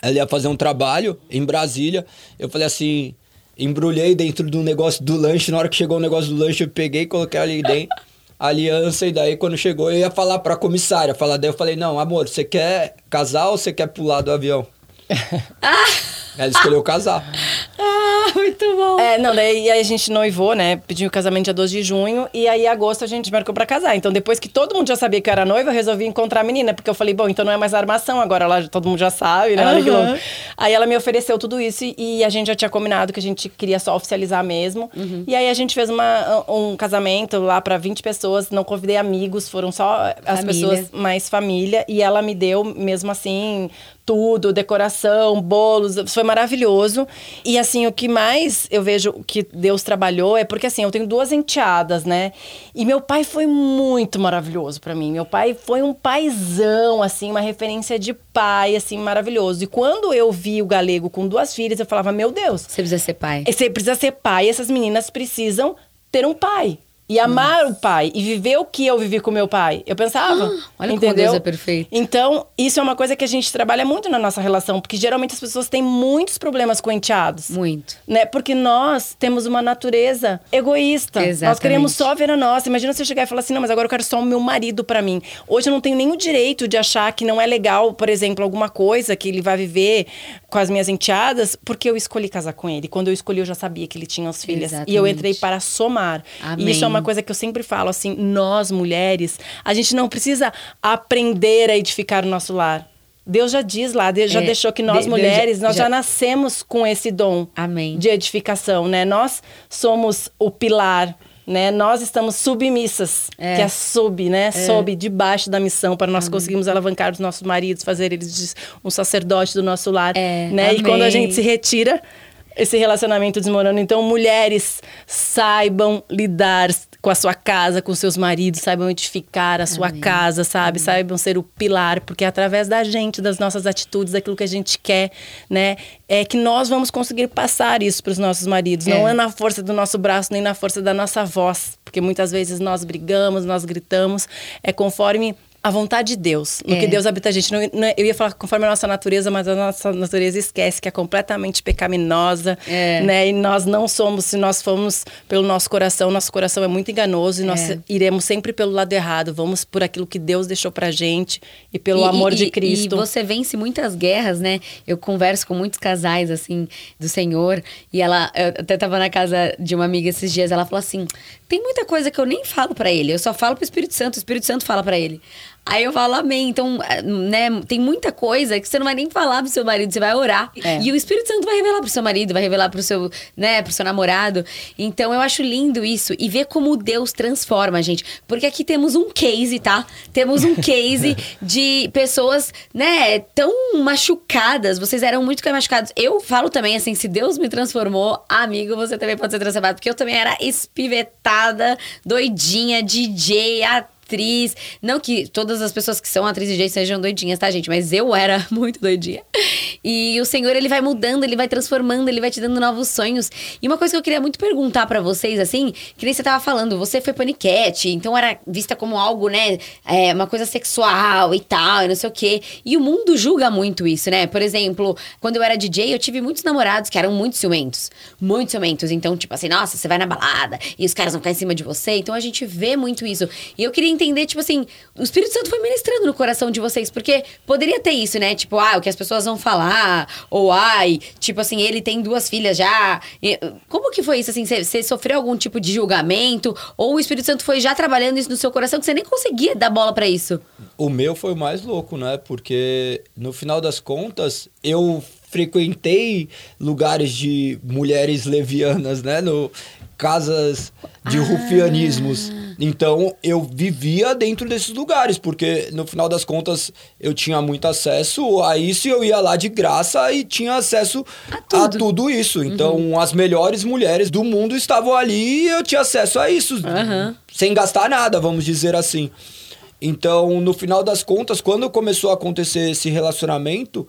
Ela ia fazer um trabalho em Brasília. Eu falei assim, embrulhei dentro do negócio do lanche. Na hora que chegou o negócio do lanche, eu peguei e coloquei ali dentro. a Aliança, e daí quando chegou, eu ia falar pra comissária. Falar, daí eu falei, não, amor, você quer casar ou você quer pular do avião? ah! Ela escolheu casar. Ah, muito bom. É, não, daí aí a gente noivou, né? Pediu o casamento dia 12 de junho e aí em agosto a gente marcou pra casar. Então depois que todo mundo já sabia que eu era noiva, eu resolvi encontrar a menina, porque eu falei, bom, então não é mais armação, agora lá todo mundo já sabe, né? Olha que Aham. louco. Aí ela me ofereceu tudo isso e, e a gente já tinha combinado que a gente queria só oficializar mesmo. Uhum. E aí a gente fez uma, um casamento lá pra 20 pessoas, não convidei amigos, foram só as Família. pessoas mais família e ela me deu mesmo assim tudo, decoração, bolos, foi maravilhoso. E assim, o que mais eu vejo que Deus trabalhou é porque assim, eu tenho duas enteadas, né? E meu pai foi muito maravilhoso pra mim. Meu pai foi um paizão, assim, uma referência de pai, assim, maravilhoso. E quando eu vi o galego com duas filhas, eu falava: "Meu Deus, Você precisa ser pai. você precisa ser pai, essas meninas precisam ter um pai. E amar o pai. E viver o que eu vivi com meu pai. Eu pensava. Ah, olha como entendeu? Deus é perfeito. Então, isso é uma coisa que a gente trabalha muito na nossa relação. Porque geralmente as pessoas têm muitos problemas com enteados. Muito. Né? Porque nós temos uma natureza egoísta. Nós Exatamente. queremos só ver a nossa. Imagina você chegar e falar assim: não, mas agora eu quero só o meu marido pra mim. Hoje eu não tenho nenhum direito de achar que não é legal, por exemplo, alguma coisa que ele vai viver com as minhas enteadas, porque eu escolhi casar com ele. Quando eu escolhi, eu já sabia que ele tinha as filhas. E eu Exatamente. entrei para somar. Amém. E isso é uma coisa que eu sempre falo, assim, nós mulheres, a gente não precisa aprender a edificar o nosso lar. Deus já diz lá, Deus já É, deixou que nós de- Deus mulheres, já- nós já, já- nascemos com esse dom Amém. de edificação, né? Nós somos o pilar, né? Nós estamos submissas, É. que é sub, né? Sob, debaixo da missão, para nós conseguirmos alavancar os nossos maridos, fazer eles um sacerdote do nosso lar, É, né? E quando a amém. gente se retira, esse relacionamento desmoronando. Então, mulheres saibam lidar com a sua casa, com seus maridos, saibam edificar a sua Amém. casa, sabe? Saibam ser o pilar, porque é através da gente, das nossas atitudes, daquilo que a gente quer, né, é que nós vamos conseguir passar isso para os nossos maridos. Não É. é na força do nosso braço, nem na força da nossa voz, porque muitas vezes nós brigamos, nós gritamos, é conforme a vontade de Deus, no É. que Deus habita a gente. Não- não é- eu ia falar conforme a nossa natureza, mas a nossa natureza esquece que é completamente pecaminosa, É. né? E nós não somos, se nós formos pelo nosso coração, nosso coração é muito enganoso e nós É. iremos sempre pelo lado errado. Vamos por aquilo que Deus deixou pra gente e pelo E- amor e- de Cristo. E você vence muitas guerras, né? Eu converso com muitos casais, assim, do Senhor. E ela, eu até tava na casa de uma amiga esses dias, ela falou assim: tem muita coisa que eu nem falo pra ele, eu só falo pro Espírito Santo, o Espírito Santo fala pra ele. Aí eu falo, amém. Então, eh, né, tem muita coisa que você não vai nem falar pro seu marido, você vai orar. É. E o Espírito Santo vai revelar pro seu marido, vai revelar pro seu, né, pro seu namorado. Então, eu acho lindo isso. E ver como Deus transforma, gente. Porque aqui temos um case, tá? Temos um case de pessoas, né, tão machucadas. Vocês eram muito machucados. Eu falo também, assim, se Deus me transformou, amigo, você também pode ser transformado. Porque eu também era espivetada, doidinha, DJ, atriz. Não que todas as pessoas que são atrizes e DJ sejam doidinhas, tá, gente? Mas eu era muito doidinha. E o Senhor, ele vai mudando, ele vai transformando, ele vai te dando novos sonhos. E uma coisa que eu queria muito perguntar pra vocês, assim, que nem você tava falando, você foi paniquete, então era vista como algo, né, é, uma coisa sexual e tal, e não sei o quê. E o mundo julga muito isso, né? Por exemplo, quando eu era DJ, eu tive muitos namorados que eram muito ciumentos. Muito ciumentos. Então, tipo assim, nossa, você vai na balada e os caras vão ficar em cima de você. Então a gente vê muito isso. E eu queria entender, tipo assim, o Espírito Santo foi ministrando no coração de vocês, porque poderia ter isso, né? Tipo, ah, o que as pessoas vão falar, ou ai, tipo assim, ele tem duas filhas já. E, como que foi isso, assim? Você, sofreu algum tipo de julgamento? Ou o Espírito Santo foi já trabalhando isso no seu coração que você nem conseguia dar bola pra isso? O meu foi o mais louco, né? Porque no final das contas, eu frequentei lugares de mulheres levianas, né? No, casas de Ah. rufianismos. Então eu vivia dentro desses lugares, porque no final das contas eu tinha muito acesso a isso e eu ia lá de graça e tinha acesso A a tudo. tudo, isso. Então as melhores mulheres do mundo estavam ali e eu tinha acesso a isso. Aham. Sem gastar nada, vamos dizer assim. Então, no final das contas, quando começou a acontecer esse relacionamento,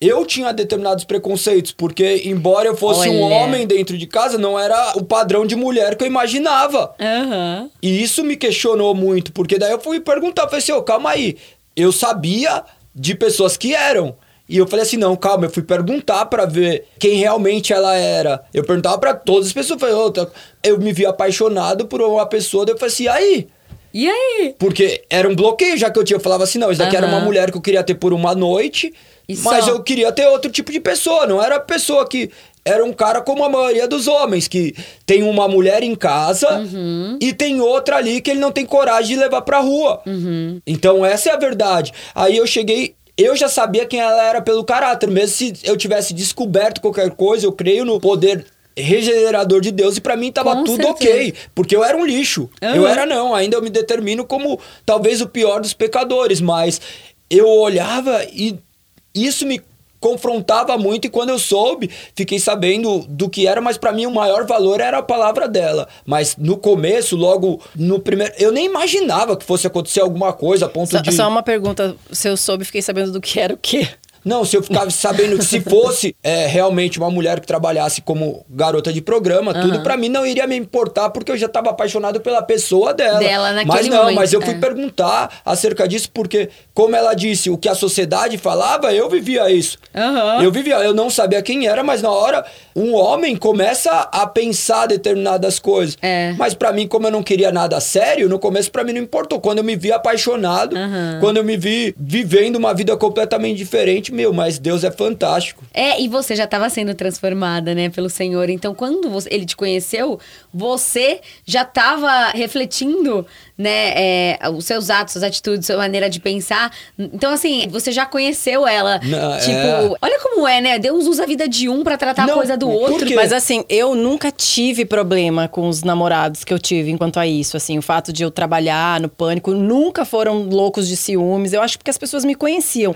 eu tinha determinados preconceitos, porque embora eu fosse um Olha. homem dentro de casa, não era o padrão de mulher que eu imaginava. Aham. E isso me questionou muito, porque daí eu fui perguntar, falei assim, ô, calma aí, eu sabia de pessoas que eram. E eu falei assim, não, calma, eu fui perguntar pra ver quem realmente ela era. Eu perguntava pra todas as pessoas, falei, tá- eu me vi apaixonado por uma pessoa, daí eu falei assim, e aí? E aí? Porque era um bloqueio já que eu tinha. Eu falava assim, não, isso daqui era uma mulher que eu queria ter por uma noite, E mas eu queria ter outro tipo de pessoa. Não era pessoa que. Era um cara como a maioria dos homens, que tem uma mulher em casa Uhum. e tem outra ali que ele não tem coragem de levar pra rua. Uhum. Então essa é a verdade. Aí eu cheguei. Eu já sabia quem ela era pelo caráter. Mesmo se eu tivesse descoberto qualquer coisa, eu creio no poder regenerador de Deus e pra mim tava Com tudo certeza. ok. Porque eu era um lixo. Eu Aham. era não, ainda eu me determino como talvez o pior dos pecadores, mas eu olhava e isso me confrontava muito e quando eu soube, fiquei sabendo do que era, mas pra mim o maior valor era a palavra dela. Mas no começo, logo no primeiro, eu nem imaginava que fosse acontecer alguma coisa a ponto Só, de só uma pergunta, se eu soube, fiquei sabendo do que era o quê? Não, se eu ficava sabendo que se fosse é, realmente uma mulher que trabalhasse como garota de programa, tudo pra mim não iria me importar porque eu já estava apaixonado pela pessoa dela. Dela mas não, momento, mas eu fui é. perguntar acerca disso porque, como ela disse, o que a sociedade falava, eu vivia isso. Aham. Eu vivia, eu não sabia quem era, mas na hora um homem começa a pensar determinadas coisas. É. Mas pra mim, como eu não queria nada sério, no começo pra mim não importou. Quando eu me vi apaixonado, Aham. quando eu me vi vivendo uma vida completamente diferente, meu, mas Deus é fantástico. É, e você já estava sendo transformada, né, pelo Senhor. Então, quando você- ele te conheceu, você já estava refletindo, né, é, os seus atos, suas atitudes, sua maneira de pensar. Então, assim, você já conheceu ela. Não, tipo, é. olha como é, né? Deus usa a vida de um pra tratar a Não, coisa do outro. Mas assim, eu nunca tive problema com os namorados que eu tive enquanto a isso. Assim, o fato de eu trabalhar no pânico, nunca foram loucos de ciúmes. Eu acho que porque as pessoas me conheciam.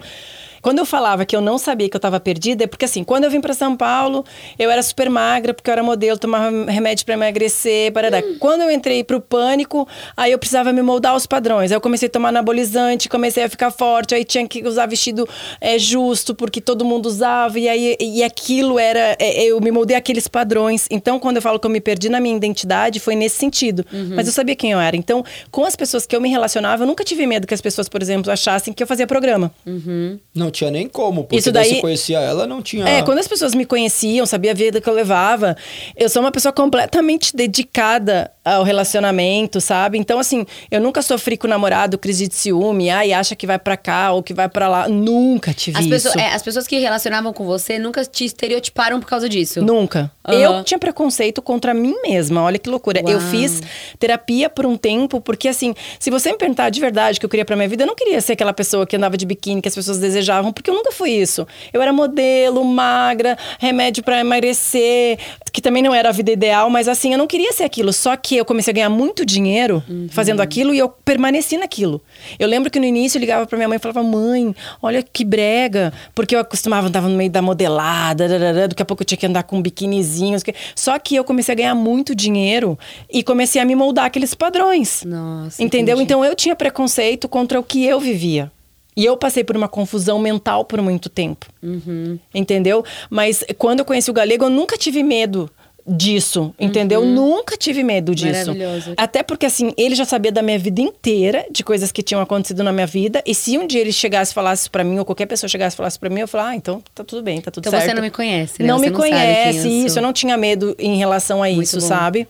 Quando eu falava que eu não sabia que eu estava perdida, é porque assim, quando eu vim para São Paulo, eu era super magra, porque eu era modelo, tomava remédio para emagrecer, parará. Hum. Quando eu entrei pro pânico, aí eu precisava me moldar aos padrões. Aí eu comecei a tomar anabolizante, comecei a ficar forte, aí tinha que usar vestido é, justo, porque todo mundo usava, e aí e aquilo era. É, eu me moldei aqueles padrões. Então, quando eu falo que eu me perdi na minha identidade, foi nesse sentido. Uhum. Mas eu sabia quem eu era. Então, com as pessoas que eu me relacionava, eu nunca tive medo que as pessoas, por exemplo, achassem que eu fazia programa. Uhum. Não tinha nem como, porque Isso daí, você conhecia ela, não tinha. É, quando as pessoas me conheciam, sabia a vida que eu levava, eu sou uma pessoa completamente dedicada ao relacionamento, sabe? Então, assim, eu nunca sofri com o namorado, crise de ciúme, ai, acha que vai para cá ou que vai para lá. Nunca tive as isso. Pessoas, é, as pessoas que relacionavam com você nunca te estereotiparam por causa disso? Nunca. Uhum. Eu tinha preconceito contra mim mesma, olha que loucura. Uau. Eu fiz terapia por um tempo, porque assim, se você me perguntar de verdade o que eu queria pra minha vida, eu não queria ser aquela pessoa que andava de biquíni, que as pessoas desejavam, porque eu nunca fui isso. Eu era modelo, magra, remédio para emagrecer, que também não era a vida ideal, mas assim, eu não queria ser aquilo. Só que eu comecei a ganhar muito dinheiro uhum. fazendo aquilo e eu permaneci naquilo. Eu lembro que no início eu ligava pra minha mãe e falava: mãe, olha que brega, porque eu acostumava andar no meio da modelada, daqui a pouco eu tinha que andar com um biquinizinho. Só que eu comecei a ganhar muito dinheiro e comecei a me moldar aqueles padrões. Nossa. Entendeu? Entendi. Então eu tinha preconceito contra o que eu vivia. E eu passei por uma confusão mental por muito tempo. Uhum. Entendeu? Mas quando eu conheci o galego, eu nunca tive medo disso, entendeu? Uhum. Nunca tive medo disso. Maravilhoso. Até porque, assim, ele já sabia da minha vida inteira, de coisas que tinham acontecido na minha vida. E se um dia ele chegasse e falasse para mim, ou qualquer pessoa chegasse e falasse para mim, eu falava, ah, então tá tudo bem, tá tudo então certo. Então você não me conhece, né? Não você me não conhece, eu isso. Eu não tinha medo em relação a Muito isso, bom. sabe?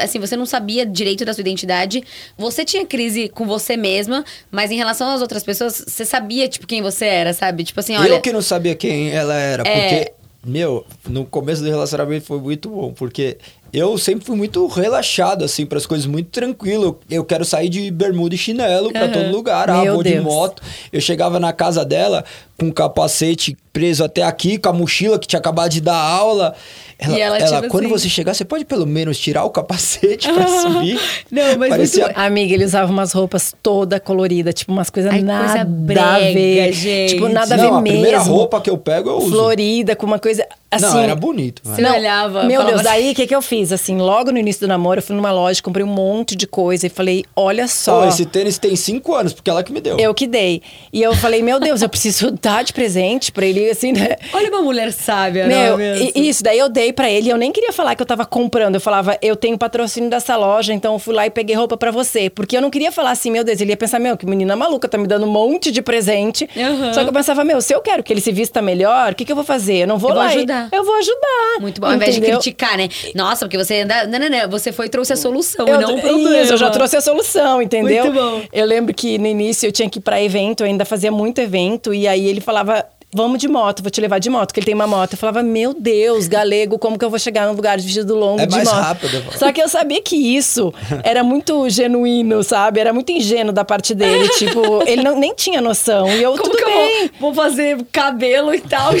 Assim, você não sabia direito da sua identidade. Você tinha crise com você mesma, mas em relação às outras pessoas, você sabia, tipo, quem você era, sabe? Tipo assim, olha... Eu que não sabia quem ela era, é... porque... Meu, no começo do relacionamento foi muito bom, porque eu sempre fui muito relaxado, assim, para as coisas muito tranquilo. Eu quero sair de bermuda e chinelo para todo lugar. Ah, vou Deus. de moto. Eu chegava na casa dela com o capacete preso até aqui, com a mochila que tinha acabado de dar aula. Ela, e ela, ela tipo quando assim... você chegar, você pode pelo menos tirar o capacete pra subir? Não, mas Parecia... muito... Amiga, ele usava umas roupas toda colorida, tipo umas coisas Ai, nada coisa brega, a ver. Gente. Tipo, nada não, a ver a mesmo. primeira roupa que eu pego, eu uso. Florida, com uma coisa... Assim, não, era bonito. Você não, olhava. Meu Deus, daí o que, que eu fiz? Assim, logo no início do namoro, eu fui numa loja, comprei um monte de coisa e falei, olha só. Oh, esse tênis tem cinco anos, porque ela que me deu. Eu que dei. E eu falei, meu Deus, eu preciso dar de presente pra ele, assim, né? Olha uma mulher sábia, meu, né? Isso, daí eu dei pra ele, eu nem queria falar que eu tava comprando, eu falava, eu tenho patrocínio dessa loja, então eu fui lá e peguei roupa pra você. Porque eu não queria falar assim, meu Deus, ele ia pensar, meu, que menina maluca, tá me dando um monte de presente. Uhum. Só que eu pensava, meu, se eu quero que ele se vista melhor, o que, que eu vou fazer? Eu não vou eu lá. Vou ajudar. Eu vou ajudar. Muito bom. Ao invés de criticar, né? Nossa, porque você anda. Não, não, não. Você foi e trouxe a solução, eu, não o problema. Isso, eu já trouxe a solução, entendeu? Muito bom. Eu lembro que no início eu tinha que ir pra evento, eu ainda fazia muito evento, e aí ele falava vamos de moto, vou te levar de moto, que ele tem uma moto. Eu falava, meu Deus, galego, como que eu vou chegar num lugar de vestido longo é de mais moto? rápido. Só que eu sabia que isso era muito genuíno, sabe? Era muito ingênuo da parte dele. tipo, ele não, nem tinha noção. E eu, como tudo que bem. Eu vou, vou fazer cabelo e tal.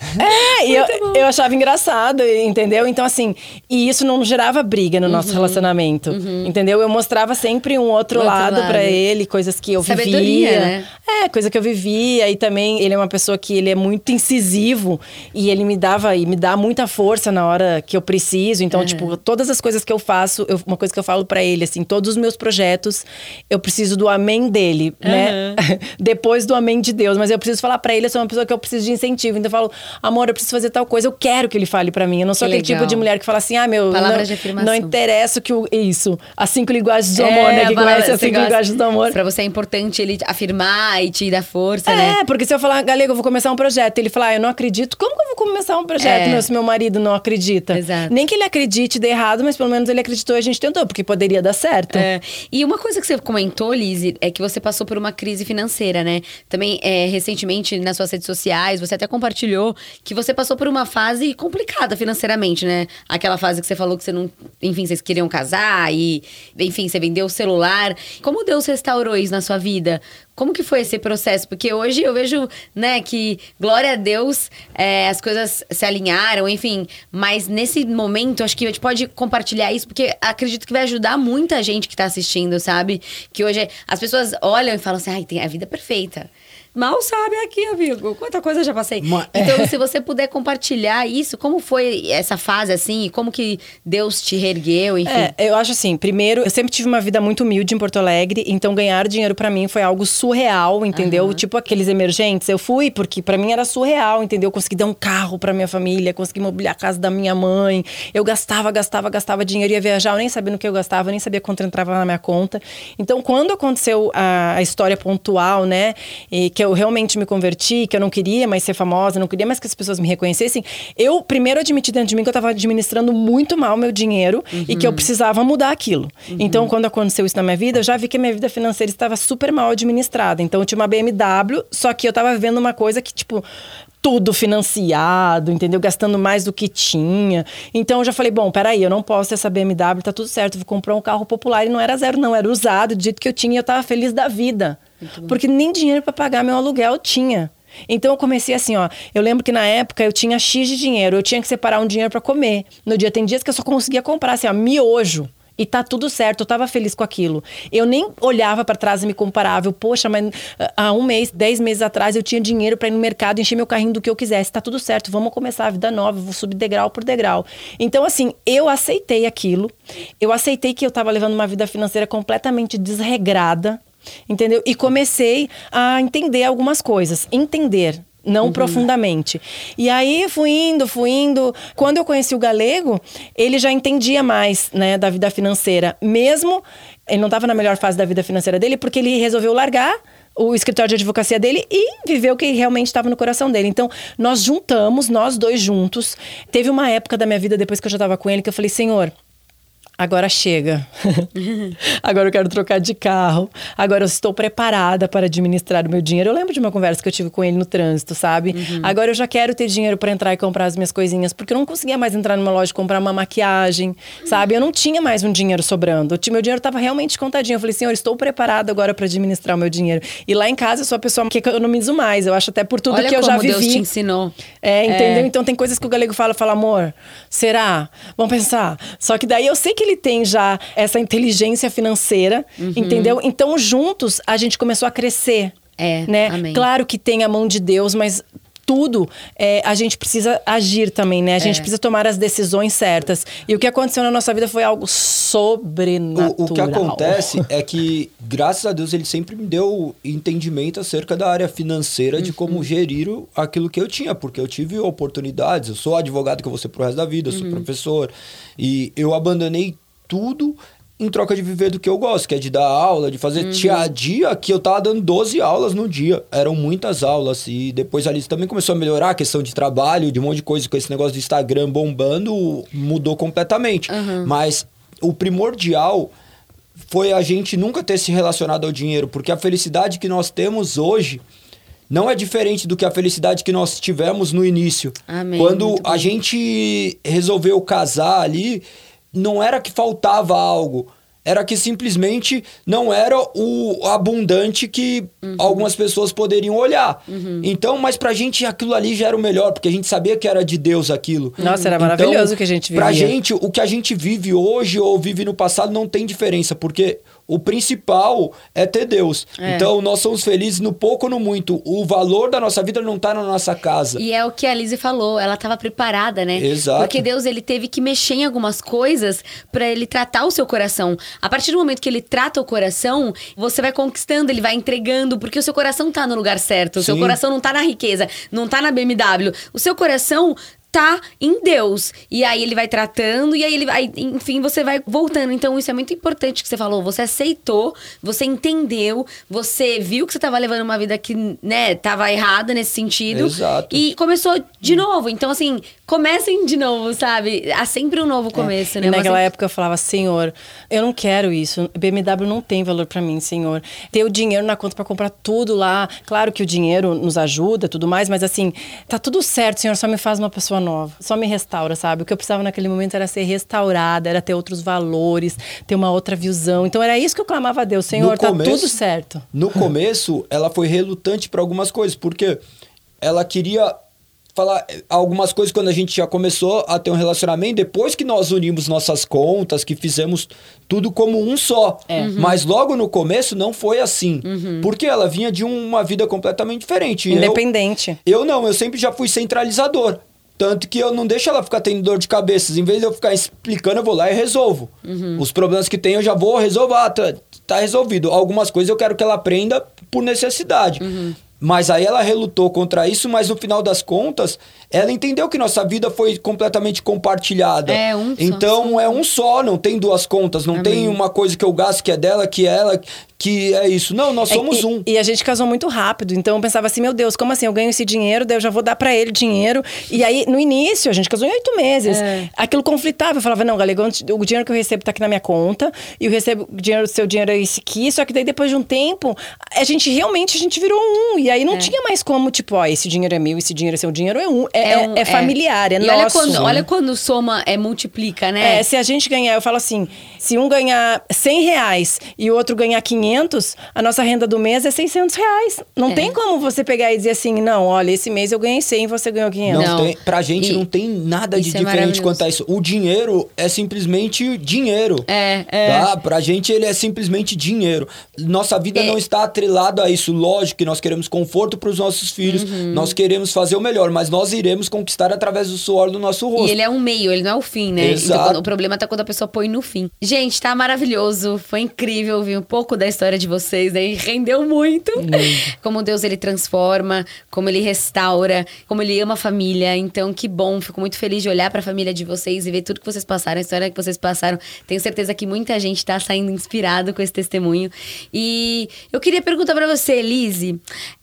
É, e eu, eu achava engraçado, entendeu? Então, assim, e isso não gerava briga no uhum, nosso relacionamento, uhum. entendeu? Eu mostrava sempre um outro, outro lado, lado. para ele, coisas que eu Sabedoria, vivia. Né? É, coisa que eu vivia. E também ele é uma pessoa que ele é muito incisivo e ele me dava e me dá muita força na hora que eu preciso. Então, uhum. tipo, todas as coisas que eu faço, eu, uma coisa que eu falo para ele, assim, todos os meus projetos, eu preciso do amém dele, né? Depois do amém de Deus. Mas eu preciso falar para ele, eu sou uma pessoa que eu preciso de incentivo. Então eu falo, amor, eu preciso fazer tal coisa, eu quero que ele fale para mim. Eu não sou que aquele legal. tipo de mulher que fala assim, ah, meu. Palavras não, de afirmação. Não interessa o que o. Isso. As cinco linguagens do amor, é, né? Que conhece as cinco linguagens do amor. Pra você é importante ele afirmar e te dar força, é, né? É, porque se eu falar, galego, eu vou começar um projeto, ele falar, ah, eu não acredito, como que eu vou começar um projeto, é. meu, se meu marido não acredita? Exato. Nem que ele acredite dê errado, mas pelo menos ele acreditou e a gente tentou, porque poderia dar certo. É. E uma coisa que você comentou, Lizzie, é que você passou por uma crise financeira, né? Também, é, recentemente, nas suas redes sociais, você até compartilhou que você passou por uma fase complicada financeiramente, né? Aquela fase que você falou que você não. Enfim, vocês queriam casar e, enfim, você vendeu o celular. Como Deus restaurou isso na sua vida? Como que foi esse processo? Porque hoje eu vejo, né, que glória a Deus, é, as coisas se alinharam, enfim. Mas nesse momento, acho que a gente pode compartilhar isso, porque acredito que vai ajudar muita gente que tá assistindo, sabe? Que hoje as pessoas olham e falam assim, ai, tem a vida perfeita. Mal sabe aqui, amigo. Quanta coisa eu já passei. Mas- Então, se você puder compartilhar isso, como foi essa fase, assim, e como que Deus te reergueu, enfim. É, eu acho assim, primeiro, eu sempre tive uma vida muito humilde em Porto Alegre, então ganhar dinheiro pra mim foi algo surreal, entendeu? Tipo aqueles emergentes, eu fui porque pra mim era surreal, entendeu? Eu consegui dar um carro pra minha família, consegui mobiliar a casa da minha mãe. Eu gastava, gastava, gastava dinheiro, ia viajar, eu nem sabia no que eu gastava, eu nem sabia quanto entrava na minha conta. Então, quando aconteceu a, a história pontual, né, e que eu realmente me converti, que eu não queria mais ser famosa, não queria mais que as pessoas me reconhecessem, eu primeiro admiti dentro de mim que eu tava administrando muito mal meu dinheiro e que eu precisava mudar aquilo. Então, quando aconteceu isso na minha vida, eu já vi que a minha vida financeira estava super mal administrada. Então, eu tinha uma BMW, só que eu tava vivendo uma coisa que, tipo, tudo financiado, entendeu? Gastando mais do que tinha. Então eu já falei, bom, peraí, eu não posso ter essa BMW, tá tudo certo, vou comprar um carro popular e não era zero, não, era usado, do jeito que eu tinha, e eu tava feliz da vida. Porque nem dinheiro para pagar meu aluguel tinha. Então eu comecei assim, ó. Eu lembro que na época eu tinha X de dinheiro, eu tinha que separar um dinheiro para comer. No dia tem dias que eu só conseguia comprar assim, ó, miojo. E tá tudo certo, eu tava feliz com aquilo. Eu nem olhava para trás e me comparava. Eu, Poxa, mas ah, há um mês, dez meses atrás, eu tinha dinheiro para ir no mercado, encher meu carrinho do que eu quisesse. Tá tudo certo, vamos começar a vida nova, vou subir degrau por degrau. Então, assim, eu aceitei aquilo. Eu aceitei que eu tava levando uma vida financeira completamente desregrada, entendeu? E comecei a entender algumas coisas. Entender, não profundamente. E aí fui indo, fui indo. Quando eu conheci o galego, ele já entendia mais, né, da vida financeira. Mesmo ele não estava na melhor fase da vida financeira dele, porque ele resolveu largar o escritório de advocacia dele e viver o que realmente estava no coração dele. Então, nós juntamos, nós dois juntos. Teve uma época da minha vida, depois que eu já estava com ele, que eu falei, Senhor, Agora chega. Agora eu quero trocar de carro. Agora eu estou preparada para administrar o meu dinheiro. Eu lembro de uma conversa que eu tive com ele no trânsito, sabe? Agora eu já quero ter dinheiro para entrar e comprar as minhas coisinhas, porque eu não conseguia mais entrar numa loja e comprar uma maquiagem, sabe? Eu não tinha mais um dinheiro sobrando. Meu dinheiro estava realmente contadinho. Eu falei, senhor, estou preparada agora para administrar o meu dinheiro. E lá em casa eu sou a pessoa que economizo mais. Eu acho até por tudo Olha que eu já vivi. Deus te ensinou. É, entendeu? Então tem coisas que o galego fala, fala, amor, será? Vamos pensar. Só que daí eu sei que ele tem já essa inteligência financeira, Uhum. entendeu? Então juntos a gente começou a crescer. É, né? amém. Claro que tem a mão de Deus, mas tudo é, a gente precisa agir também, né? A É. gente precisa tomar as decisões certas. E o que aconteceu na nossa vida foi algo sobrenatural. O, o que acontece é que, graças a Deus, ele sempre me deu entendimento acerca da área financeira, de Uhum. como gerir o- aquilo que eu tinha, porque eu tive oportunidades. Eu sou advogado que eu vou ser pro resto da vida, eu Uhum. sou professor. E eu abandonei tudo em troca de viver do que eu gosto, que é de dar aula, de fazer. Uhum. Tinha dia que eu tava dando 12 aulas no dia. Eram muitas aulas. E depois ali também começou a melhorar a questão de trabalho, de um monte de coisa com esse negócio do Instagram bombando, mudou completamente. Mas o primordial foi a gente nunca ter se relacionado ao dinheiro, porque a felicidade que nós temos hoje não é diferente do que a felicidade que nós tivemos no início. Amém, Quando muito bom. a gente resolveu casar ali, não era que faltava algo. Era que simplesmente não era o abundante que Uhum. algumas pessoas poderiam olhar. Então, mas pra gente aquilo ali já era o melhor, porque a gente sabia que era de Deus aquilo. Nossa, era Então, maravilhoso o que a gente Pra vivia. gente, o que a gente vive hoje ou vive no passado não tem diferença, porque o principal é ter Deus. É. Então, nós somos felizes no pouco ou no muito. O valor da nossa vida não tá na nossa casa. E é o que a Lizzie falou, ela estava preparada, né? Exato. Porque Deus ele teve que mexer em algumas coisas para ele tratar o seu coração. A partir do momento que ele trata o coração, você vai conquistando, ele vai entregando, porque o seu coração tá no lugar certo. O seu Sim. coração não tá na riqueza, não tá na BMW. O seu coração tá em Deus. E aí ele vai tratando e aí ele vai, enfim, você vai voltando. Então isso é muito importante que você falou. Você aceitou, você entendeu, você viu que você tava levando uma vida que, né, tava errada nesse sentido. Exato. E começou de novo. Então, assim, comecem de novo, sabe? Há sempre um novo começo, né? E naquela época eu falava, Senhor, eu não quero isso. BMW não tem valor pra mim, Senhor. Ter o dinheiro na conta pra comprar tudo lá. Claro que o dinheiro nos ajuda, tudo mais, mas assim, tá tudo certo, Senhor, só me faz uma pessoa nova. Só me restaura, sabe? O que eu precisava naquele momento era ser restaurada, era ter outros valores, ter uma outra visão. Então era isso que eu clamava a Deus, Senhor, No tá começo- tudo certo. No começo, ela foi relutante para algumas coisas, porque ela queria falar algumas coisas quando a gente já começou a ter um relacionamento, depois que nós unimos nossas contas, que fizemos tudo como um só. É. Uhum. Mas logo no começo não foi assim. Porque ela vinha de uma vida completamente diferente. E eu- Independente. eu não, eu sempre já fui centralizador. Tanto que eu não deixo ela ficar tendo dor de cabeça. Em vez de eu ficar explicando, eu vou lá e resolvo. Os problemas que tem, eu já vou resolver. Ah, tá, tá resolvido. Algumas coisas eu quero que ela aprenda por necessidade. Mas aí ela relutou contra isso, mas no final das contas, ela entendeu que nossa vida foi completamente compartilhada. É, um só. Então é um só, não tem duas contas, não tem uma coisa que eu gasto que é dela, que é ela, que é isso. Não, nós É, somos e, um. E a gente casou muito rápido, então eu pensava assim, meu Deus, como assim? Eu ganho esse dinheiro, daí eu já vou dar pra ele dinheiro. E aí, no início, a gente casou em oito meses. É. Aquilo conflitava. Eu falava, não, Galego, o dinheiro que eu recebo tá aqui na minha conta, e eu recebo o dinheiro, seu dinheiro é esse aqui. Só que daí, depois de um tempo, a gente realmente a gente virou um. E aí não tinha mais como, tipo, ó, esse dinheiro é meu, esse dinheiro é seu dinheiro, é um. É, é, um- é familiar, é, e nosso. Olha quando, olha quando soma, é multiplica, né? É, se a gente ganhar, eu falo assim, se um ganhar 100 reais e o outro ganhar 500, a nossa renda do mês é 600 reais. Não É. tem como você pegar e dizer assim, não, olha, esse mês eu ganhei 100 e você ganhou 500. Não, Não. tem, pra gente E- não tem nada de é diferente quanto a isso. O dinheiro é simplesmente dinheiro. É, é. Tá? Pra gente ele é simplesmente dinheiro. Nossa vida É. não está atrelada a isso. Lógico que nós queremos conforto pros nossos filhos, Uhum. nós queremos fazer o melhor, mas nós iremos conquistar através do suor do nosso rosto. E ele é um meio, ele não é o fim, né? Exato. Então, o problema tá quando a pessoa põe no fim. Gente, tá maravilhoso. Foi incrível ouvir um pouco da história de vocês aí. Rendeu muito. Como Deus ele transforma, como ele restaura, como ele ama a família. Então, que bom. Fico muito feliz de olhar pra família de vocês e ver tudo que vocês passaram, a história que vocês passaram. Tenho certeza que muita gente tá saindo inspirado com esse testemunho. E eu queria perguntar pra você, Elise.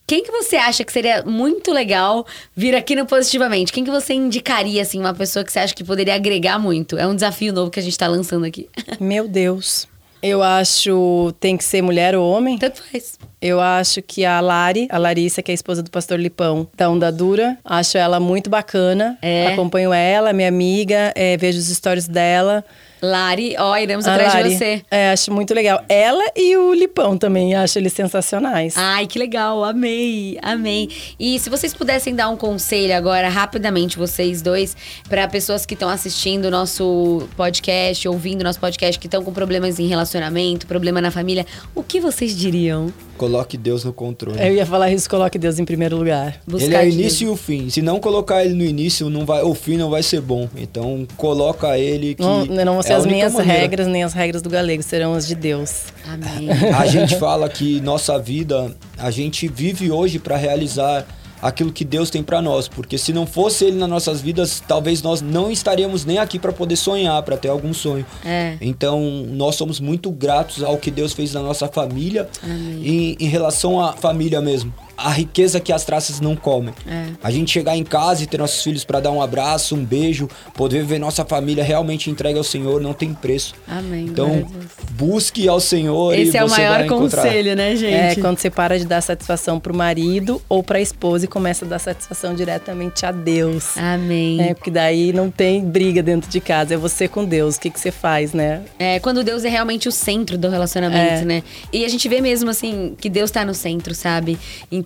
Quem que você acha que seria muito legal vir aqui no Positivamente? Quem que você indicaria, assim, uma pessoa que você acha que poderia agregar muito? É um desafio novo que a gente tá lançando aqui. Meu Deus. Eu acho tem que ser mulher ou homem. Tanto faz. Eu acho que a Lari, a Larissa, que é a esposa do pastor Lipão, da Onda Dura, acho ela muito bacana. É. Acompanho ela, minha amiga, é, vejo os stories dela. Lari, ó, iremos A atrás Lari. de você. É, acho muito legal. Ela e o Lipão também, acho eles sensacionais. Ai, que legal, amei, amei. E se vocês pudessem dar um conselho agora, rapidamente, vocês dois, para pessoas que estão assistindo o nosso podcast, ouvindo nosso podcast, que estão com problemas em relacionamento, problema na família, o que vocês diriam? Coloque Deus no controle. Eu ia falar isso, coloque Deus em primeiro lugar. Buscar ele é o Deus. início e o fim. Se não colocar ele no início, não vai, o fim não vai ser bom. Então, coloca ele que Não, não é ser a as minhas maneira. regras, nem as regras do galego, serão as de Deus. Amém. A gente fala que nossa vida, a gente vive hoje para realizar aquilo que Deus tem para nós, porque se não fosse ele nas nossas vidas, talvez nós não estaríamos nem aqui para poder sonhar, para ter algum sonho. É. Então, nós somos muito gratos ao que Deus fez na nossa família em, em relação à família mesmo. A riqueza que as traças não comem. É. A gente chegar em casa e ter nossos filhos para dar um abraço, um beijo, poder ver nossa família realmente entregue ao Senhor, não tem preço. Amém. Então, busque ao Senhor e Esse é o maior conselho, né, gente? É quando você para de dar satisfação pro marido ou pra esposa e começa a dar satisfação diretamente a Deus. Amém. É, porque daí não tem briga dentro de casa, é você com Deus. O que, que você faz, né? É, quando Deus é realmente o centro do relacionamento, É. né? E a gente vê mesmo, assim, que Deus tá no centro, sabe? Então,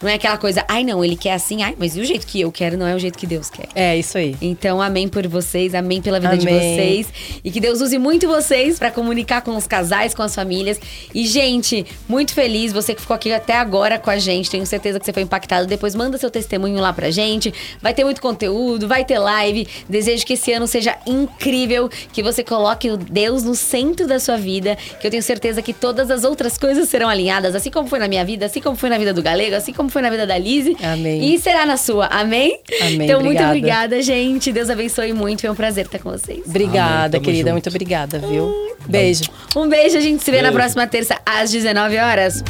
não é aquela coisa, ai não, ele quer assim, ai, mas e o jeito que eu quero não é o jeito que Deus quer. É isso aí. Então, amém por vocês, amém pela vida de Amém. vocês. E que Deus use muito vocês pra comunicar com os casais, com as famílias. E, gente, muito feliz, você que ficou aqui até agora com a gente. Tenho certeza que você foi impactado. Depois manda seu testemunho lá pra gente. Vai ter muito conteúdo, vai ter live. Desejo que esse ano seja incrível, que você coloque o Deus no centro da sua vida. Que eu tenho certeza que todas as outras coisas serão alinhadas, assim como foi na minha vida, assim como foi na vida do Galego, assim como foi na vida da Lise. Amém. E será na sua. Amém? Amém, Então, muito obrigada. obrigada, gente. Deus abençoe muito. Foi um prazer estar com vocês. Obrigada, Amém, querida. junto. Muito obrigada, viu? Beijo. Um beijo. A gente se vê na Beijo. próxima terça às 19 horas.